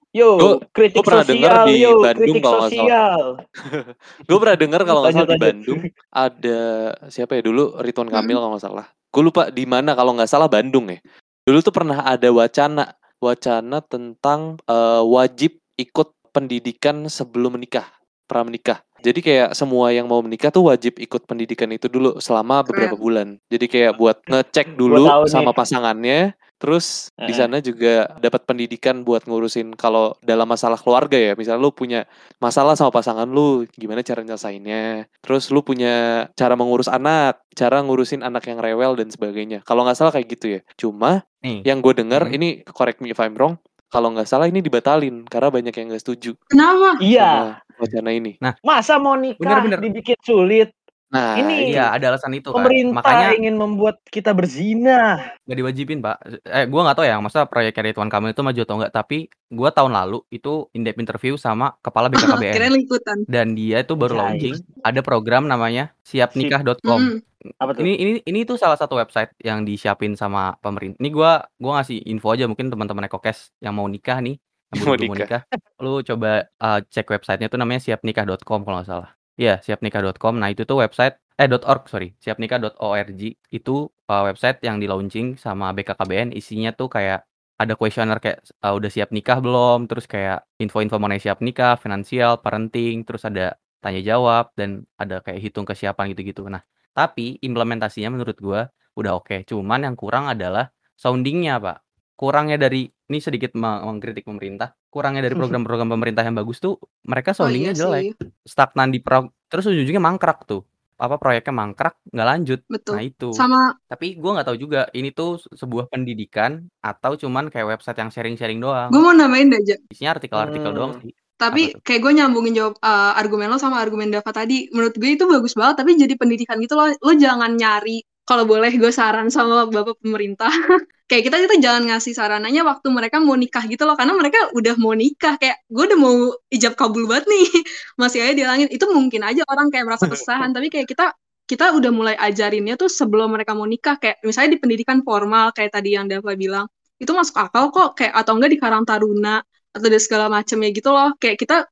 [SPEAKER 5] yo,
[SPEAKER 4] Gua-
[SPEAKER 5] kritik
[SPEAKER 4] gua pernah denger
[SPEAKER 5] sosial,
[SPEAKER 4] di
[SPEAKER 5] yo,
[SPEAKER 4] Bandung
[SPEAKER 5] kritik
[SPEAKER 4] kalau
[SPEAKER 5] sosial.
[SPEAKER 4] Gue pernah dengar kalau nggak salah di. Bandung ada siapa ya dulu Ridwan Kamil
[SPEAKER 6] Mm-mm.
[SPEAKER 4] kalau nggak salah. Gue lupa di mana kalau nggak salah Bandung ya. Dulu tuh pernah ada wacana wacana tentang eh, wajib ikut pendidikan sebelum menikah, pra menikah. Jadi kayak semua yang mau menikah tuh wajib ikut pendidikan itu dulu selama beberapa
[SPEAKER 6] Keren.
[SPEAKER 4] bulan. Jadi kayak buat ngecek dulu sama pasangannya, terus di
[SPEAKER 5] Heeh.
[SPEAKER 4] sana juga dapat pendidikan buat ngurusin kalau dalam masalah keluarga ya. Misalnya lu punya masalah sama pasangan lu, gimana cara nyelesainnya. Terus lu punya cara mengurus anak, cara ngurusin anak yang rewel dan sebagainya. Kalau nggak salah kayak gitu ya. Cuma
[SPEAKER 1] nih.
[SPEAKER 4] yang gue dengar
[SPEAKER 1] Mhm.
[SPEAKER 4] ini correct me if I'm wrong, kalau nggak salah ini dibatalin karena banyak yang nggak setuju
[SPEAKER 6] kenapa
[SPEAKER 5] Iya,
[SPEAKER 4] wacana ini.
[SPEAKER 5] masa mau nikah
[SPEAKER 1] Bener-bener.
[SPEAKER 5] dibikin sulit?
[SPEAKER 4] Nah,
[SPEAKER 5] Ini
[SPEAKER 1] Iya, ada alasan itu kan.
[SPEAKER 5] Pemerintah
[SPEAKER 1] Makanya
[SPEAKER 5] ingin membuat kita berzina.
[SPEAKER 1] nggak diwajibin, Pak. Eh, gua nggak tahu ya, masa proyek Ridwan Kamil itu maju atau enggak, tapi gua tahun lalu itu in-depth interview sama kepala BKKBN.
[SPEAKER 6] kirain liputan
[SPEAKER 1] Dan dia itu baru
[SPEAKER 5] Anjay.
[SPEAKER 1] launching ada program namanya siapnikah.com.
[SPEAKER 6] Mm.
[SPEAKER 5] Apa tuh?
[SPEAKER 1] Ini ini ini tuh salah satu website yang disiapin sama pemerintah. Ini gua gua ngasih info aja mungkin teman-teman Ekokes yang mau nikah nih, yang
[SPEAKER 4] Mau
[SPEAKER 1] buru-buru mau
[SPEAKER 4] nikah.
[SPEAKER 1] nikah, lu coba uh, cek websitenya tuh namanya siapnikah.com kalau nggak salah. Iya, siapnikah.com. Nah, itu tuh website eh .org sorry, siapnikah.org itu uh, website yang di launching sama BKKBN isinya tuh kayak ada kuesioner kayak uh, udah siap nikah belum, terus kayak info-info mengenai siap nikah, finansial, parenting, terus ada tanya jawab dan ada kayak hitung kesiapan gitu-gitu. Nah, tapi implementasinya menurut gua udah oke. Cuman yang kurang adalah soundingnya, Pak. Kurangnya dari ini sedikit me mengkritik pemerintah, kurangnya dari program-program pemerintah yang bagus tuh mereka
[SPEAKER 6] Oh iya
[SPEAKER 1] sounding-nya jelek.
[SPEAKER 6] sih.
[SPEAKER 1] Stagnan di pro terus ujung-ujungnya mangkrak tuh. Apa, proyeknya mangkrak, nggak lanjut. Nah
[SPEAKER 6] Betul.
[SPEAKER 1] itu.
[SPEAKER 6] Sama
[SPEAKER 1] Tapi gua nggak tahu juga ini tuh sebuah pendidikan atau cuman kayak website yang sharing-sharing doang.
[SPEAKER 6] gue mau nambahin deh, Ja.
[SPEAKER 1] Isinya artikel-artikel doang
[SPEAKER 4] Hmm.
[SPEAKER 1] sih.
[SPEAKER 6] Tapi kayak gue nyambungin jawab uh, argumen lo sama argumen Dava tadi. Menurut gue itu bagus banget, tapi jadi pendidikan gitu loh. Lo jangan nyari, kalau boleh gue saran sama bapak pemerintah. kayak kita kita jangan ngasih sarananya waktu mereka mau nikah gitu loh. Karena mereka udah mau nikah. Kayak gue udah mau ijab kabul banget nih. Masih aja di langit. Itu mungkin aja orang kayak merasa kesahan. tapi kayak kita kita udah mulai ajarinnya tuh sebelum mereka mau nikah. Kayak misalnya di pendidikan formal kayak tadi yang Dava bilang. Itu masuk akal kok. Kayak atau enggak di Karang Taruna atau dari segala macamnya gitu loh kayak kita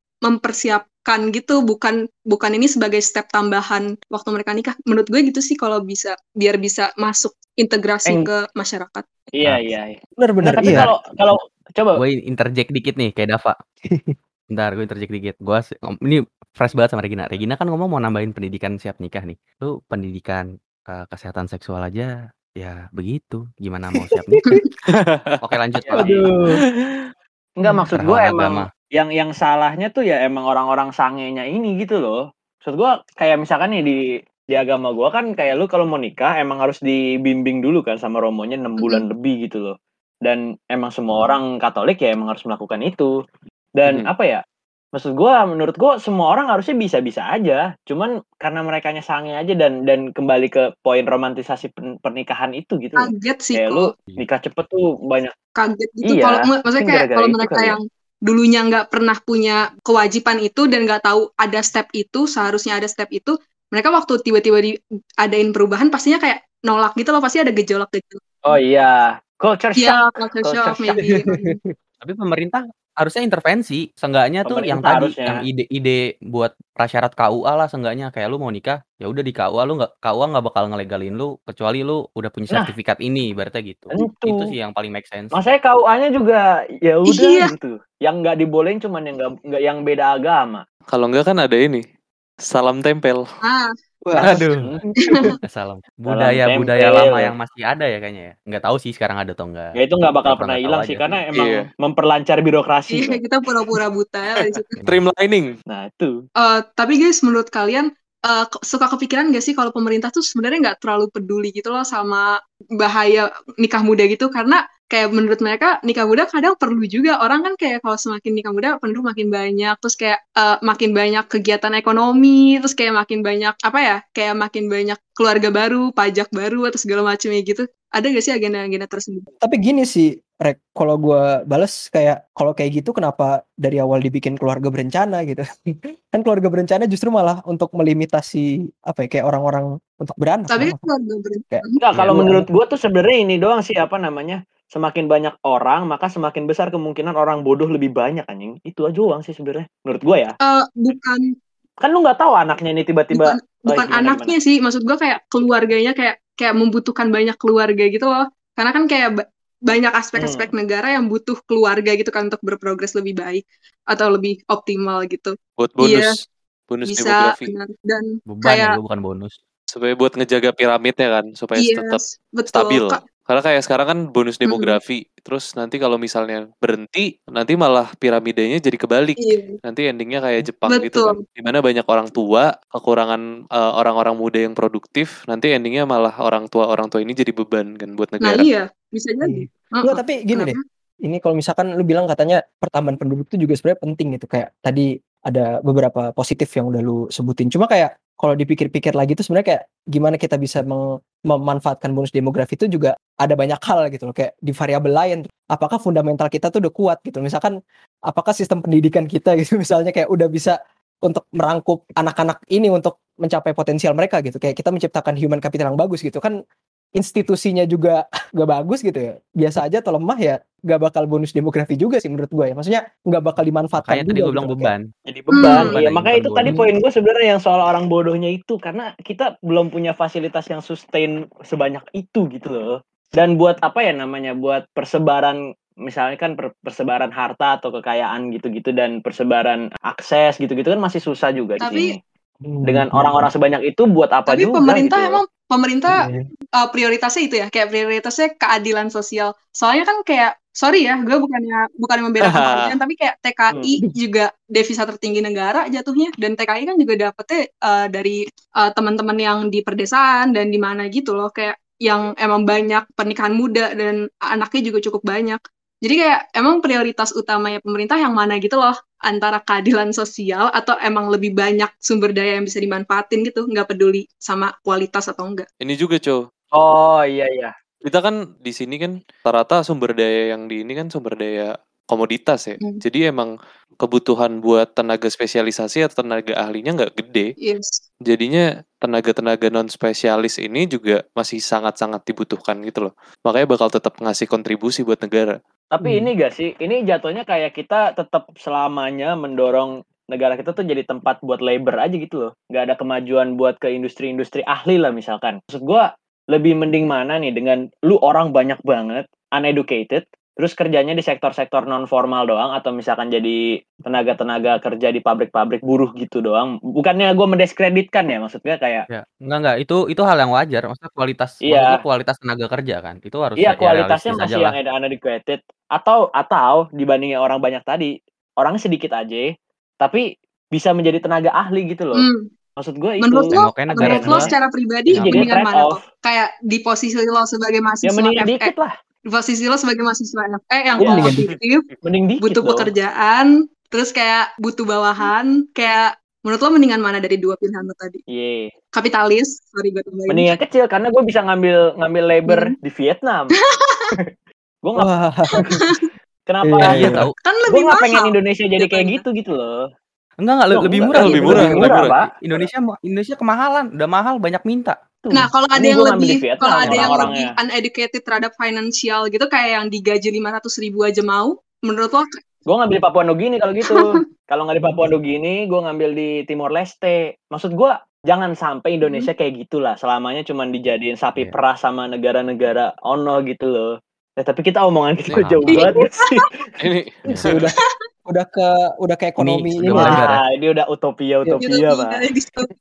[SPEAKER 6] mempersiapkan gitu bukan bukan ini sebagai step tambahan waktu mereka nikah menurut gue gitu sih kalau bisa biar bisa masuk integrasi
[SPEAKER 5] Eng-
[SPEAKER 6] ke masyarakat
[SPEAKER 5] Iya
[SPEAKER 1] Nah.
[SPEAKER 5] iya. iya.
[SPEAKER 7] Bener-bener
[SPEAKER 5] Nah, tapi
[SPEAKER 7] iya.
[SPEAKER 5] kalau kalau coba
[SPEAKER 1] Gue interject dikit nih kayak Dava. Bentar, gue interject dikit. Ngom- ini fresh banget sama Regina. Regina kan ngomong mau nambahin pendidikan siap nikah nih. Lu pendidikan eh, kesehatan seksual aja ya begitu. Gimana mau siap nikah? Oke, lanjut Pak.
[SPEAKER 7] Aduh.
[SPEAKER 5] Enggak maksud gue emang
[SPEAKER 1] agama.
[SPEAKER 5] Yang yang salahnya tuh ya emang orang-orang sangenya ini gitu loh. Maksud gue kayak misalkan nih di di agama gue kan kayak lu kalau mau nikah emang harus dibimbing dulu kan sama romonya enam bulan lebih gitu loh. Dan emang semua orang Katolik ya emang harus melakukan itu. Dan
[SPEAKER 4] Mhm.
[SPEAKER 5] apa ya? Maksud gue menurut gue semua orang harusnya bisa-bisa aja. Cuman karena mereka sange aja dan dan kembali ke poin romantisasi pen- pernikahan itu gitu loh.
[SPEAKER 6] kaget sih
[SPEAKER 5] Kayak lu nikah cepet tuh banyak
[SPEAKER 6] kaget gitu
[SPEAKER 5] Iya,
[SPEAKER 6] kalau mak- maksudnya kayak kalau mereka
[SPEAKER 5] ya.
[SPEAKER 6] yang dulunya nggak pernah punya kewajiban itu dan nggak tahu ada step itu seharusnya ada step itu mereka waktu tiba-tiba diadain perubahan pastinya kayak nolak gitu loh pasti ada gejolak-gejolak
[SPEAKER 5] Oh iya, culture shock.
[SPEAKER 6] ya culture
[SPEAKER 5] Culture
[SPEAKER 6] shock
[SPEAKER 5] shock.
[SPEAKER 6] maybe
[SPEAKER 1] Tapi pemerintah harusnya intervensi. Seenggaknya tuh yang tadi,
[SPEAKER 5] harusnya.
[SPEAKER 1] yang ide-ide buat prasyarat KUA lah seenggaknya kayak lu mau nikah, ya udah di KUA lu nggak KUA nggak bakal ngelegalin lu kecuali lu udah punya
[SPEAKER 5] Nah.
[SPEAKER 1] sertifikat ini, ibaratnya gitu.
[SPEAKER 5] Tentu.
[SPEAKER 1] Itu sih yang paling make sense.
[SPEAKER 5] Masanya KUA-nya juga ya udah
[SPEAKER 6] Iya.
[SPEAKER 5] gitu. Yang nggak dibolehin cuman yang nggak nggak yang beda agama.
[SPEAKER 4] Kalau enggak kan ada ini. Salam tempel.
[SPEAKER 6] ah
[SPEAKER 1] Aduh. Salam. Budaya
[SPEAKER 5] tempel.
[SPEAKER 1] budaya lama yang masih ada ya kayaknya ya. Nggak tahu sih sekarang ada atau enggak.
[SPEAKER 5] Ya itu nggak bakal pernah hilang sih karena emang
[SPEAKER 4] Iya.
[SPEAKER 5] memperlancar birokrasi.
[SPEAKER 6] iya kita pura-pura buta ya di situ
[SPEAKER 4] Streamlining.
[SPEAKER 5] Nah itu.
[SPEAKER 6] Eh, tapi guys, menurut kalian ke- suka kepikiran gak sih kalau pemerintah tuh sebenarnya nggak terlalu peduli gitu loh sama bahaya nikah muda gitu? Karena kayak menurut mereka nikah muda kadang perlu juga. Orang kan kayak kalau semakin nikah muda penduduk makin banyak, terus kayak eh, makin banyak kegiatan ekonomi, terus kayak makin banyak apa ya? Kayak makin banyak keluarga baru, pajak baru atau segala macamnya gitu. Ada gak sih agenda-agenda tersebut?
[SPEAKER 7] Tapi gini sih, Rek, kalau gua bales kayak kalau kayak gitu kenapa dari awal dibikin keluarga berencana gitu. kan keluarga berencana justru malah untuk melimitasi apa ya kayak orang-orang untuk beranak.
[SPEAKER 6] Tapi kan keluarga berencana.
[SPEAKER 7] Kayak,
[SPEAKER 5] Enggak, kalau
[SPEAKER 7] Iya.
[SPEAKER 5] menurut gua tuh sebenarnya ini doang sih apa namanya? Semakin banyak orang, maka semakin besar kemungkinan orang bodoh lebih banyak anjing. Itu aja doang sih sebenarnya. Menurut gua ya.
[SPEAKER 6] Eh, bukan
[SPEAKER 5] Kan lu nggak tahu anaknya ini tiba-tiba
[SPEAKER 6] bukan
[SPEAKER 5] Oh,
[SPEAKER 6] bukan
[SPEAKER 5] gimana,
[SPEAKER 6] anaknya sih maksud gua kayak keluarganya kayak kayak membutuhkan banyak keluarga gitu loh karena kan kayak ba- banyak aspek-aspek
[SPEAKER 5] Hmm.
[SPEAKER 6] negara yang butuh keluarga gitu kan untuk berprogres lebih baik atau lebih optimal gitu
[SPEAKER 4] Buat
[SPEAKER 6] Iya.
[SPEAKER 4] bonus. Bonus
[SPEAKER 6] bisa
[SPEAKER 4] demografi.
[SPEAKER 6] benar. dan
[SPEAKER 1] Beban
[SPEAKER 6] kayak
[SPEAKER 1] ya, bukan bonus.
[SPEAKER 4] Supaya buat ngejaga piramidnya kan. Supaya
[SPEAKER 6] yes
[SPEAKER 4] tetap
[SPEAKER 6] betul
[SPEAKER 4] stabil.
[SPEAKER 6] Ka-
[SPEAKER 4] Karena kayak sekarang kan bonus demografi. Terus nanti kalau misalnya berhenti, nanti malah piramidanya jadi kebalik.
[SPEAKER 6] iya
[SPEAKER 4] Nanti endingnya kayak Jepang gitu kan.
[SPEAKER 6] Betul.
[SPEAKER 4] Di mana banyak orang tua, kekurangan eh, orang-orang muda yang produktif, nanti endingnya malah orang tua orang tua ini jadi beban kan buat
[SPEAKER 6] nah
[SPEAKER 4] negara.
[SPEAKER 6] iya bisa jadi
[SPEAKER 7] Iya.
[SPEAKER 6] Heeh.
[SPEAKER 7] Enggak, tapi gini deh. Ini kalau misalkan lu bilang katanya pertambahan penduduk itu juga sebenarnya penting gitu kayak tadi ada beberapa positif yang udah lu sebutin. Cuma kayak kalau dipikir-pikir lagi tuh sebenarnya kayak gimana kita bisa memanfaatkan bonus demografi itu juga ada banyak hal gitu loh kayak di variabel lain. Apakah fundamental kita tuh udah kuat gitu. Misalkan apakah sistem pendidikan kita gitu misalnya kayak udah bisa untuk merangkup anak-anak ini untuk mencapai potensial mereka gitu. Kayak kita menciptakan human capital yang bagus gitu kan institusinya juga gak bagus gitu ya biasa aja atau lemah ya gak bakal bonus demografi juga sih menurut gue ya maksudnya gak bakal dimanfaatkan
[SPEAKER 1] Makanya tadi
[SPEAKER 7] juga
[SPEAKER 1] gua bilang
[SPEAKER 7] gitu
[SPEAKER 1] beban.
[SPEAKER 5] jadi beban.
[SPEAKER 6] Hmm.
[SPEAKER 5] Iya, makanya itu tadi poin gue sebenarnya yang soal orang bodohnya itu karena kita belum punya fasilitas yang sustain sebanyak itu gitu loh. Dan buat apa ya namanya? Buat persebaran misalnya kan per- persebaran harta atau kekayaan gitu-gitu dan persebaran akses gitu-gitu kan masih susah juga di
[SPEAKER 6] Tapi-
[SPEAKER 5] sini. Dengan orang-orang sebanyak itu buat apa
[SPEAKER 6] tapi
[SPEAKER 5] juga
[SPEAKER 6] pemerintah
[SPEAKER 5] gitu
[SPEAKER 6] emang pemerintah
[SPEAKER 7] Iya.
[SPEAKER 6] uh, prioritasnya itu ya, kayak prioritasnya keadilan sosial. Soalnya kan kayak sorry ya, gue bukannya bukan membela kepolisian, tapi kayak TKI juga devisa tertinggi negara jatuhnya, dan TKI kan juga dapetnya uh, dari uh, teman-teman yang di perdesaan dan di mana gitu loh, kayak yang emang banyak pernikahan muda dan anaknya juga cukup banyak. Jadi kayak emang prioritas utamanya pemerintah yang mana gitu loh, antara keadilan sosial atau emang lebih banyak sumber daya yang bisa dimanfaatin gitu, nggak peduli sama kualitas atau enggak.
[SPEAKER 4] Ini juga, Cow.
[SPEAKER 5] Oh iya iya.
[SPEAKER 4] Kita kan di sini kan rata-rata sumber daya yang di ini kan sumber daya komoditas ya.
[SPEAKER 6] Hmm.
[SPEAKER 4] Jadi emang kebutuhan buat tenaga spesialisasi atau tenaga ahlinya nggak gede.
[SPEAKER 6] Yes.
[SPEAKER 4] Jadinya tenaga-tenaga non spesialis ini juga masih sangat-sangat dibutuhkan gitu loh. Makanya bakal tetap ngasih kontribusi buat negara.
[SPEAKER 5] Tapi
[SPEAKER 7] Hmm.
[SPEAKER 5] ini gak sih? Ini jatuhnya kayak kita tetap selamanya mendorong negara kita tuh jadi tempat buat labor aja gitu loh. Gak ada kemajuan buat ke industri-industri ahli lah misalkan. Maksud gua lebih mending mana nih dengan lu orang banyak banget uneducated terus kerjanya di sektor-sektor non formal doang atau misalkan jadi tenaga-tenaga kerja di pabrik-pabrik buruh gitu doang. Bukannya gue mendiskreditkan ya maksudnya kayak
[SPEAKER 1] Ya, enggak enggak itu itu hal yang wajar. Maksudnya kualitas
[SPEAKER 5] Iya.
[SPEAKER 1] kualitas tenaga kerja kan. Itu harus
[SPEAKER 5] Iya
[SPEAKER 1] ya
[SPEAKER 5] kualitasnya
[SPEAKER 1] realistis
[SPEAKER 5] masih yang uneducated atau atau dibandingin orang banyak tadi orangnya sedikit aja tapi bisa menjadi tenaga ahli gitu loh.
[SPEAKER 6] Hmm.
[SPEAKER 5] Maksud gue itu
[SPEAKER 6] Menurut lo, menurut lo secara pribadi
[SPEAKER 5] jadi
[SPEAKER 6] mendingan mana
[SPEAKER 5] off.
[SPEAKER 6] tuh? Kayak di posisi lo sebagai
[SPEAKER 5] Ya
[SPEAKER 6] mahasiswa
[SPEAKER 5] mending
[SPEAKER 6] FE,
[SPEAKER 5] dikit lah,
[SPEAKER 6] di posisi lo sebagai mahasiswa FE yang
[SPEAKER 5] Iya.
[SPEAKER 6] kompetitif,
[SPEAKER 5] mending dikit
[SPEAKER 6] butuh
[SPEAKER 5] loh.
[SPEAKER 6] pekerjaan, terus kayak butuh bawahan, kayak menurut lo mendingan mana dari dua pilihan lo tadi?
[SPEAKER 5] Iya.
[SPEAKER 6] Kapitalis, sorry gue tambahin.
[SPEAKER 5] Mending yang kecil karena gue bisa ngambil ngambil labor
[SPEAKER 6] Hmm.
[SPEAKER 5] di Vietnam. gue nggak
[SPEAKER 7] Wah,
[SPEAKER 5] kenapa
[SPEAKER 7] Iya,
[SPEAKER 1] Iya tahu.
[SPEAKER 6] Kan
[SPEAKER 5] gue
[SPEAKER 6] lebih
[SPEAKER 5] nggak pengen
[SPEAKER 6] mahal.
[SPEAKER 5] Indonesia jadi kayak
[SPEAKER 6] jatuhnya.
[SPEAKER 5] gitu gitu loh.
[SPEAKER 1] Enggak enggak le-
[SPEAKER 5] Loh,
[SPEAKER 1] lebih
[SPEAKER 5] enggak,
[SPEAKER 1] murah,
[SPEAKER 4] lebih
[SPEAKER 1] lebih
[SPEAKER 4] murah, lebih murah,
[SPEAKER 5] Pak.
[SPEAKER 1] Indonesia Indonesia kemahalan, udah mahal banyak minta.
[SPEAKER 5] Tuh.
[SPEAKER 6] Nah, kalau ada
[SPEAKER 5] Ini
[SPEAKER 6] yang lebih,
[SPEAKER 5] Vietnam
[SPEAKER 6] kalau ada yang lebih
[SPEAKER 5] orang-orangnya.
[SPEAKER 6] uneducated terhadap financial gitu, kayak yang digaji 500 ribu aja mau, menurut lo
[SPEAKER 5] Gue ngambil di Papua Nugini kalau gitu. kalau nggak di Papua Nugini, gue ngambil di Timor Leste. Maksud gue jangan sampai Indonesia kayak gitulah. Selamanya cuma dijadiin sapi
[SPEAKER 1] Iya.
[SPEAKER 5] perah sama negara-negara ono gitu loh. Ya, tapi kita omongan kita
[SPEAKER 1] Iya.
[SPEAKER 5] jauh banget sih.
[SPEAKER 4] Ini
[SPEAKER 7] sih udah udah ke udah ke ekonomi
[SPEAKER 1] Ini
[SPEAKER 7] ini,
[SPEAKER 1] sudah ya.
[SPEAKER 5] Wah, ini udah utopia utopia pak.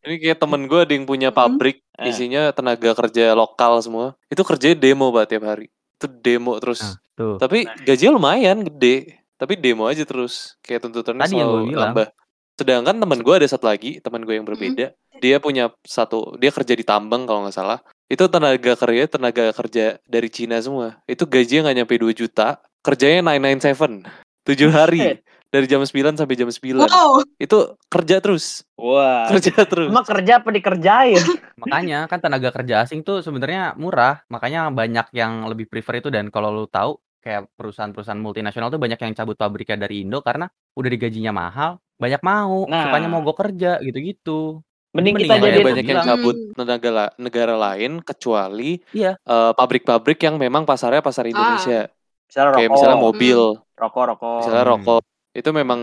[SPEAKER 4] ini kayak temen gue ada yang punya
[SPEAKER 6] Hmm.
[SPEAKER 4] pabrik
[SPEAKER 5] Eh.
[SPEAKER 4] isinya tenaga kerja lokal semua. Itu kerjanya demo pak tiap hari. Itu demo terus.
[SPEAKER 1] Nah, tuh.
[SPEAKER 4] Tapi gajinya lumayan gede. Tapi demo aja terus. Kayak tuntutannya
[SPEAKER 1] Tadi
[SPEAKER 4] selalu nambah. Sedangkan teman gue ada satu lagi, teman gue yang berbeda. Dia punya satu, dia kerja di tambang kalau nggak salah. Itu tenaga kerja, tenaga kerja dari Cina semua. Itu gajinya nggak nyampe 2 juta. Kerjanya 997. 7 hari. Dari jam 9 sampai jam 9.
[SPEAKER 6] Wow,
[SPEAKER 4] Itu kerja terus.
[SPEAKER 5] Wah.
[SPEAKER 4] Kerja terus.
[SPEAKER 5] Emang kerja apa dikerjain?
[SPEAKER 1] Makanya kan tenaga kerja asing tuh sebenarnya murah. Makanya banyak yang lebih prefer itu dan kalau lu tahu kayak perusahaan-perusahaan multinasional tuh banyak yang cabut pabriknya dari Indo karena udah digajinya mahal, banyak mau,
[SPEAKER 5] Nah.
[SPEAKER 1] sukanya mau gue kerja gitu-gitu.
[SPEAKER 5] Mending
[SPEAKER 1] Mending
[SPEAKER 5] kita jadi
[SPEAKER 4] banyak yang cabut
[SPEAKER 6] Hmm.
[SPEAKER 4] negara, la- negara lain kecuali
[SPEAKER 1] Iya.
[SPEAKER 4] eh, pabrik-pabrik yang memang pasarnya pasar Indonesia.
[SPEAKER 5] misalnya
[SPEAKER 4] Kayak
[SPEAKER 5] rokok,
[SPEAKER 4] misalnya mobil,
[SPEAKER 5] rokok, rokok.
[SPEAKER 4] misalnya
[SPEAKER 1] Hmm.
[SPEAKER 4] rokok. Itu memang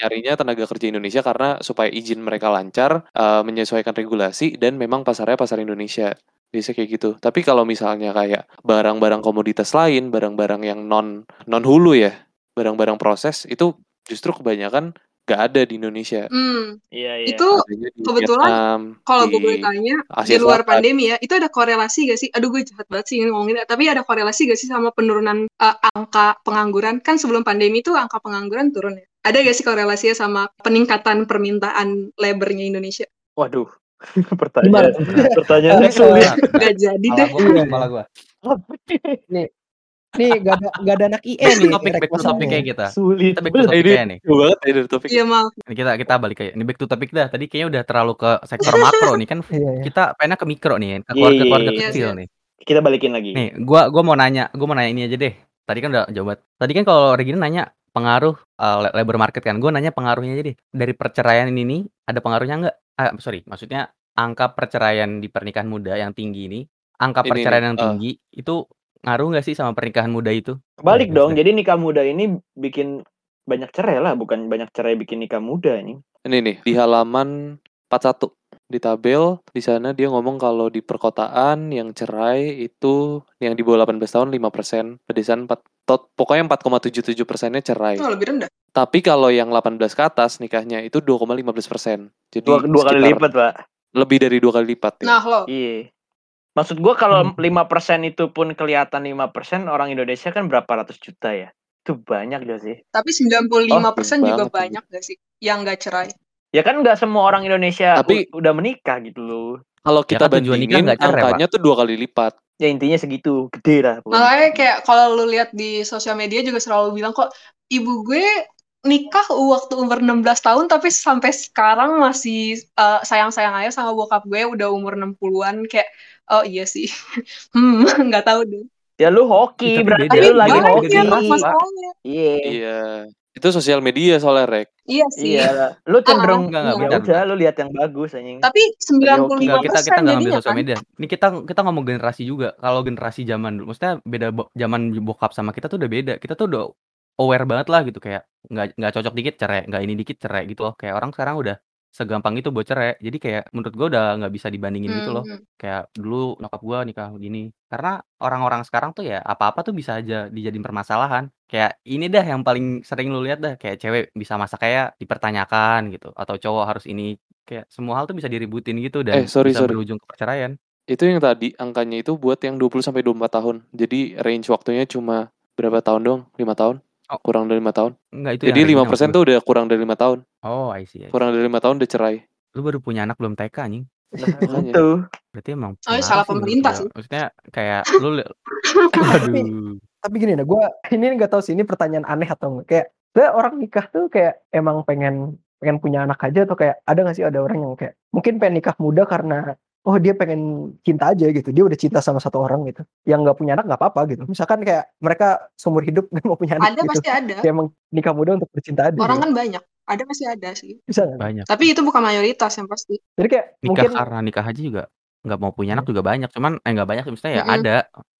[SPEAKER 4] nyarinya tenaga kerja Indonesia karena supaya izin mereka lancar, eh, menyesuaikan regulasi dan memang pasarnya pasar Indonesia. Biasanya kayak gitu. Tapi kalau misalnya kayak barang-barang komoditas lain, barang-barang yang non non hulu ya, barang-barang proses itu justru kebanyakan gak ada di Indonesia.
[SPEAKER 6] Hmm,
[SPEAKER 5] Iya iya.
[SPEAKER 6] itu
[SPEAKER 4] Adanya di
[SPEAKER 6] kebetulan
[SPEAKER 4] Vietnam,
[SPEAKER 6] kalau gue boleh tanya, di luar
[SPEAKER 4] Selatan.
[SPEAKER 6] pandemi ya, itu ada korelasi gak sih? Aduh gue jahat banget sih ngomongin, tapi ada korelasi gak sih sama penurunan eh, angka pengangguran? Kan sebelum pandemi itu angka pengangguran turun ya. Ada gak sih korelasinya sama peningkatan permintaan labornya Indonesia?
[SPEAKER 5] Waduh. Pertanyaan pertanyaan sulit.
[SPEAKER 6] Gak jadi deh.
[SPEAKER 7] Iya.
[SPEAKER 1] kepala gua.
[SPEAKER 7] nih gak ada gak ada anak IE nih
[SPEAKER 1] topik, back to topik kayak kita.
[SPEAKER 5] Sulit.
[SPEAKER 1] Kita back to topik nih.
[SPEAKER 4] jauh banget ya dari topik.
[SPEAKER 6] Iya maaf.
[SPEAKER 1] Ini kita kita balik kayak ini back to topik dah. Tadi kayaknya udah terlalu ke sektor makro nih kan.
[SPEAKER 7] Iya, iya.
[SPEAKER 1] Kita pengen ke mikro nih, ke keluarga-keluarga
[SPEAKER 5] iya,
[SPEAKER 6] iya.
[SPEAKER 1] kecil nih.
[SPEAKER 5] Kita balikin lagi.
[SPEAKER 1] Nih, gua gua mau nanya, gua mau nanya ini aja deh. Tadi kan udah jawab. Tadi kan kalau Regina nanya pengaruh uh, la- labor market kan. Gua nanya pengaruhnya aja deh. Dari perceraian ini ada pengaruhnya nggak? Ah, sorry, maksudnya angka perceraian di pernikahan muda yang tinggi ini, angka
[SPEAKER 4] Ini
[SPEAKER 1] perceraian
[SPEAKER 4] nih,
[SPEAKER 1] yang
[SPEAKER 4] eh.
[SPEAKER 1] tinggi itu ngaruh nggak sih sama pernikahan muda itu?
[SPEAKER 5] Balik
[SPEAKER 1] Bagus
[SPEAKER 5] dong. Jadi nikah muda ini bikin banyak cerai lah, bukan banyak cerai bikin nikah muda ini.
[SPEAKER 4] Ini nih di halaman 41 di tabel di sana dia ngomong kalau di perkotaan yang cerai itu yang di bawah 18 tahun 5%, pedesaan 4 tot, pokoknya 4,77 persennya cerai.
[SPEAKER 6] Oh, lebih rendah.
[SPEAKER 4] Tapi kalau yang 18 ke atas nikahnya itu 2,15 persen. Jadi
[SPEAKER 5] Dua, dua kali lipat, Pak.
[SPEAKER 4] lebih dari dua kali lipat ya.
[SPEAKER 6] Nah, lo.
[SPEAKER 5] Iya. Maksud gua kalau
[SPEAKER 7] Hmm.
[SPEAKER 5] 5% itu pun kelihatan 5%, orang Indonesia kan berapa ratus juta ya? Itu banyak gak sih?
[SPEAKER 6] Tapi 95%
[SPEAKER 4] Oh,
[SPEAKER 6] juga
[SPEAKER 4] banget
[SPEAKER 6] banyak gak sih yang nggak cerai?
[SPEAKER 5] Ya kan nggak semua orang Indonesia
[SPEAKER 4] Tapi-
[SPEAKER 5] udah menikah gitu loh.
[SPEAKER 4] Kalau kita
[SPEAKER 1] kan tujuan nikah
[SPEAKER 4] bandingin
[SPEAKER 1] cerai,
[SPEAKER 4] angkanya tuh dua kali lipat.
[SPEAKER 5] Ya intinya segitu, gede lah.
[SPEAKER 6] Makanya kayak kalau lu lihat di sosial media juga selalu bilang kok ibu gue nikah waktu umur 16 tahun tapi sampai sekarang masih eh, sayang-sayang aja sama bokap gue udah umur 60-an kayak oh iya sih. hmm, nggak tahu deh.
[SPEAKER 5] Ya lu hoki,
[SPEAKER 1] tapi
[SPEAKER 5] berarti lu lagi hoki. Iya.
[SPEAKER 4] Iya. Itu sosial media soalnya rek.
[SPEAKER 6] Iya sih.
[SPEAKER 5] Iya, lu cenderung
[SPEAKER 1] Enggak, enggak,
[SPEAKER 5] ya udah lu lihat yang bagus anjing.
[SPEAKER 6] Tapi 95%
[SPEAKER 1] Enggak, kita kita nggak ngambil sosial
[SPEAKER 6] kan.
[SPEAKER 1] media. Ini kita kita ngomong generasi juga. Kalau generasi zaman dulu, maksudnya beda bo- zaman bokap sama kita tuh udah beda. Kita tuh udah aware banget lah gitu kayak nggak nggak cocok dikit cerai, nggak ini dikit cerai gitu loh. Kayak orang sekarang udah segampang itu buat cerai. Jadi kayak menurut gua udah nggak bisa dibandingin gitu loh.
[SPEAKER 6] Hmm.
[SPEAKER 1] Kayak dulu nyokap gua nikah gini. Karena orang-orang sekarang tuh ya apa-apa tuh bisa aja dijadiin permasalahan. Kayak ini dah yang paling sering lu lihat dah kayak cewek bisa masak kayak dipertanyakan gitu atau cowok harus ini kayak semua hal tuh bisa diributin gitu dan
[SPEAKER 4] Eh, sorry,
[SPEAKER 1] bisa
[SPEAKER 4] sorry.
[SPEAKER 1] berujung ke perceraian.
[SPEAKER 4] Itu yang tadi angkanya itu buat yang 20 sampai 24 tahun. Jadi range waktunya cuma berapa tahun dong? 5 tahun?
[SPEAKER 1] Oh.
[SPEAKER 4] Kurang dari 5 tahun.
[SPEAKER 1] Enggak itu
[SPEAKER 4] Jadi
[SPEAKER 1] yang
[SPEAKER 4] 5%
[SPEAKER 1] Regina
[SPEAKER 4] tuh udah kurang dari 5 tahun.
[SPEAKER 1] Oh, I see. I see.
[SPEAKER 4] Kurang dari 5 tahun udah cerai.
[SPEAKER 1] Lu baru punya anak belum TK anjing.
[SPEAKER 4] Nah.
[SPEAKER 5] Itu.
[SPEAKER 1] Berarti emang
[SPEAKER 6] Oh, salah pemerintah sih.
[SPEAKER 1] Maksudnya kayak lu aduh.
[SPEAKER 7] tapi gini nah gue ini nggak tahu sih ini pertanyaan aneh atau enggak kayak sebenarnya orang nikah tuh kayak emang pengen pengen punya anak aja atau kayak ada nggak sih ada orang yang kayak mungkin pengen nikah muda karena oh dia pengen cinta aja gitu dia udah cinta sama satu orang gitu yang nggak punya anak nggak apa-apa gitu misalkan kayak mereka seumur hidup nggak mau punya anak
[SPEAKER 6] Ada
[SPEAKER 7] gitu
[SPEAKER 6] pasti ada.
[SPEAKER 7] kayak emang nikah muda untuk bercinta aja
[SPEAKER 6] Orang
[SPEAKER 7] gitu.
[SPEAKER 6] kan banyak. Ada pasti ada sih.
[SPEAKER 7] bisa nggak?
[SPEAKER 1] Banyak.
[SPEAKER 6] Tapi itu bukan mayoritas yang pasti.
[SPEAKER 7] jadi kayak
[SPEAKER 1] Nikah
[SPEAKER 7] mungkin
[SPEAKER 1] karena nikah aja juga nggak mau punya anak juga banyak. Cuman eh nggak banyak sih, maksudnya ya
[SPEAKER 6] Mm-mm.
[SPEAKER 1] ada.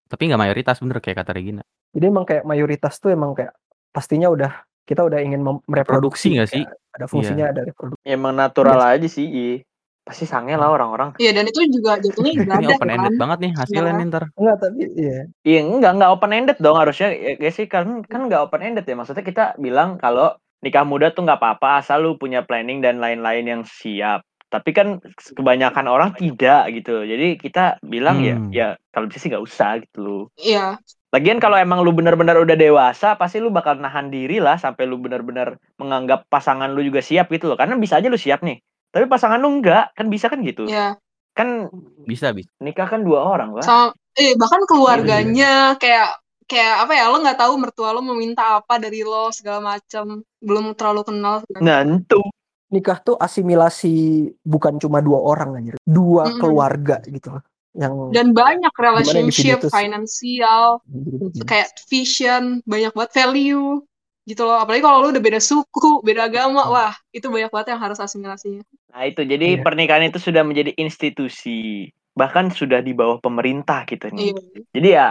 [SPEAKER 1] Tapi nggak mayoritas bener kayak kata Regina.
[SPEAKER 7] jadi emang kayak mayoritas tuh emang kayak pastinya udah kita udah ingin mereproduksi
[SPEAKER 1] nggak sih?
[SPEAKER 7] kayak ada fungsinya ada reproduksi
[SPEAKER 5] Ya, Emang natural aja sih. Pasti sange lah orang-orang.
[SPEAKER 6] Iya dan itu juga jatuhnya
[SPEAKER 1] Ini open
[SPEAKER 6] kan.
[SPEAKER 1] ended banget nih hasilnya nih ntar.
[SPEAKER 7] enggak tapi iya
[SPEAKER 5] Iya enggak enggak open ended dong harusnya ya, ya sih kan kan enggak open ended ya maksudnya kita bilang kalau nikah muda tuh nggak apa-apa asal lu punya planning dan lain-lain yang siap tapi kan kebanyakan orang tidak gitu jadi kita bilang
[SPEAKER 1] Hmm.
[SPEAKER 5] ya ya kalau bisa sih nggak usah gitu loh
[SPEAKER 6] Iya.
[SPEAKER 5] lagian kalau emang lu benar-benar udah dewasa pasti lu bakal nahan diri lah sampai lu benar-benar menganggap pasangan lu juga siap gitu loh karena bisa aja lu siap nih tapi pasangan lu enggak kan bisa kan gitu?
[SPEAKER 6] Iya.
[SPEAKER 5] kan
[SPEAKER 1] Bisa bisa.
[SPEAKER 5] nikah kan dua orang lah
[SPEAKER 6] Sama eh bahkan
[SPEAKER 1] Iya,
[SPEAKER 6] keluarganya kayak kayak apa ya lo nggak tahu mertua lo meminta apa dari lo segala macam belum terlalu kenal.
[SPEAKER 5] Nah itu
[SPEAKER 7] nikah tuh asimilasi bukan cuma dua orang anjir. Dua
[SPEAKER 6] Mm-mm.
[SPEAKER 7] keluarga gitu loh yang
[SPEAKER 6] dan banyak relationship finansial
[SPEAKER 7] gitu.
[SPEAKER 6] kayak vision banyak banget value gitu loh. Apalagi kalau lo udah beda suku beda agama wah itu banyak banget yang harus asimilasinya
[SPEAKER 5] Nah itu jadi
[SPEAKER 7] Iya.
[SPEAKER 5] pernikahan itu sudah menjadi institusi bahkan sudah di bawah pemerintah gitu nih.
[SPEAKER 6] iya
[SPEAKER 5] Jadi ya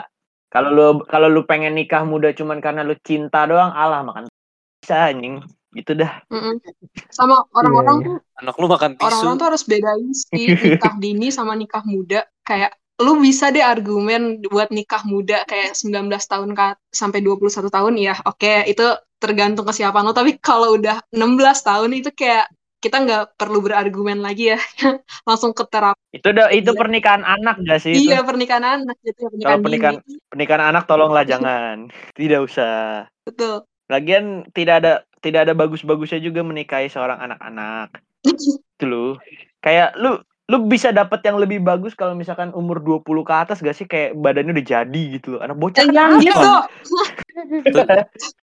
[SPEAKER 5] kalau lu kalau lu pengen nikah muda cuman karena lu cinta doang alah makan bisa anjing gitu dah.
[SPEAKER 6] Mm-mm. sama orang-orang
[SPEAKER 7] Iya,
[SPEAKER 6] tuh
[SPEAKER 4] Anak lu makan tisu.
[SPEAKER 6] orang-orang tuh harus bedain sih nikah dini sama nikah muda kayak lu bisa deh argumen buat nikah muda kayak 19 tahun ka- sampai 21 tahun ya oke itu tergantung kesiapan lo tapi kalau udah 16 tahun itu kayak kita nggak perlu berargumen lagi ya langsung ke terapi
[SPEAKER 5] Itu udah itu pernikahan anak gak sih itu?
[SPEAKER 6] iya pernikahan anak gitu ya pernikahan
[SPEAKER 5] Kalau pernikahan
[SPEAKER 6] dini
[SPEAKER 5] pernikahan anak tolonglah jangan. Tidak usah.
[SPEAKER 6] betul
[SPEAKER 5] Lagian tidak ada tidak ada bagus-bagusnya juga menikahi seorang anak-anak. Itu loh. Kayak lu lu bisa dapat yang lebih bagus kalau misalkan umur 20 ke atas gak sih kayak badannya udah jadi gitu loh. Anak bocah kenapa?
[SPEAKER 6] gitu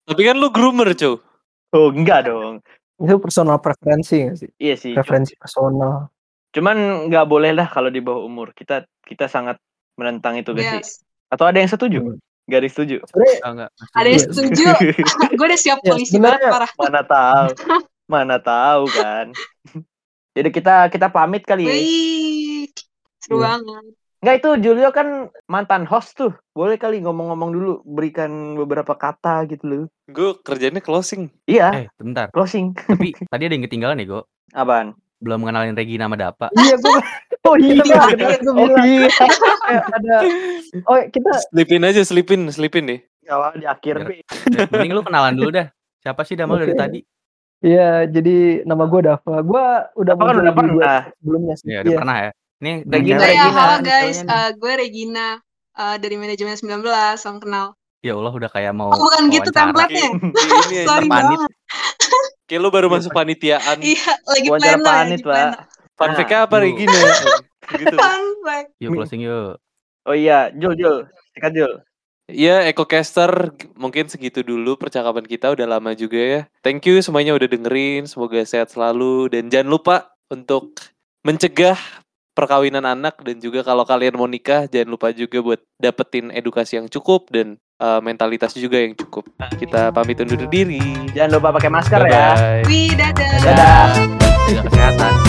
[SPEAKER 4] Tapi kan lu groomer, cuy.
[SPEAKER 5] Oh, enggak dong.
[SPEAKER 7] Itu personal preferensi nggak sih
[SPEAKER 5] Iya sih.
[SPEAKER 7] preferensi personal
[SPEAKER 5] Cuman nggak boleh lah kalau di bawah umur. Kita kita sangat menentang itu gak sih?
[SPEAKER 6] yes
[SPEAKER 5] Atau ada yang setuju?
[SPEAKER 7] Hmm.
[SPEAKER 5] Gak ada yang setuju.
[SPEAKER 1] enggak.
[SPEAKER 6] ada yang
[SPEAKER 7] Iya.
[SPEAKER 6] setuju gue udah siap
[SPEAKER 7] Ya,
[SPEAKER 6] polisi
[SPEAKER 7] sebenarnya-
[SPEAKER 6] banget parah
[SPEAKER 5] Mana tahu. Mana tahu kan. Jadi kita kita pamit kali ya.
[SPEAKER 6] Wih, seru
[SPEAKER 7] Iya.
[SPEAKER 6] banget
[SPEAKER 5] Enggak itu Julio kan mantan host tuh. Boleh kali ngomong-ngomong dulu, berikan beberapa kata gitu loh.
[SPEAKER 4] Gue kerjanya closing.
[SPEAKER 5] Iya,
[SPEAKER 1] Eh, bentar.
[SPEAKER 5] closing.
[SPEAKER 1] Tapi tadi ada yang ketinggalan ya, Go.
[SPEAKER 5] Apaan?
[SPEAKER 1] Belum kenalin Regina sama Dapa.
[SPEAKER 7] iya gue
[SPEAKER 5] Oh iya,
[SPEAKER 7] gue
[SPEAKER 5] oh
[SPEAKER 7] bilang
[SPEAKER 5] iya.
[SPEAKER 7] ada oh kita
[SPEAKER 4] Selipin aja, selipin, selipin nih.
[SPEAKER 5] Awal di akhir.
[SPEAKER 1] Biar- Mending lu kenalan dulu dah. Siapa sih Damal dari
[SPEAKER 7] Oke.
[SPEAKER 1] tadi?
[SPEAKER 7] Iya, jadi nama gue Dava. Gue udah
[SPEAKER 5] Apa kan udah pernah?
[SPEAKER 7] sebelumnya sih.
[SPEAKER 1] Ya, udah
[SPEAKER 7] Iya.
[SPEAKER 1] pernah ya. Nih,
[SPEAKER 5] Regina,
[SPEAKER 1] cewek
[SPEAKER 6] Oh ya,
[SPEAKER 5] Regina.
[SPEAKER 6] halo
[SPEAKER 1] nih
[SPEAKER 6] guys. Eh, gue Regina eh, dari manajemen 19, salam kenal.
[SPEAKER 1] Ya Allah udah kayak mau
[SPEAKER 6] Oh bukan gitu template-nya. Sorry
[SPEAKER 1] Panit.
[SPEAKER 6] banget.
[SPEAKER 4] Kayak lu baru masuk panitiaan.
[SPEAKER 6] Iya, lagi
[SPEAKER 5] Wawancara
[SPEAKER 6] planner,
[SPEAKER 5] panit,
[SPEAKER 6] lagi
[SPEAKER 5] Pak.
[SPEAKER 4] Fun
[SPEAKER 5] Nah,
[SPEAKER 4] fact-nya apa. Regina? gitu.
[SPEAKER 6] Fun fact.
[SPEAKER 1] Yuk closing yuk.
[SPEAKER 5] Oh iya, Jul, Jul. Sikat Jul.
[SPEAKER 4] Iya, EcoCaster mungkin segitu dulu percakapan kita udah lama juga ya. Thank you semuanya udah dengerin, semoga sehat selalu dan jangan lupa untuk mencegah perkawinan anak dan juga kalau kalian mau nikah jangan lupa juga buat dapetin edukasi yang cukup dan uh, mentalitas juga yang cukup. Kita pamit undur diri.
[SPEAKER 5] Jangan lupa pakai masker ya.
[SPEAKER 4] Bye-bye.
[SPEAKER 6] Wih, dadah.
[SPEAKER 5] Dadah.
[SPEAKER 1] Jaga kesehatan.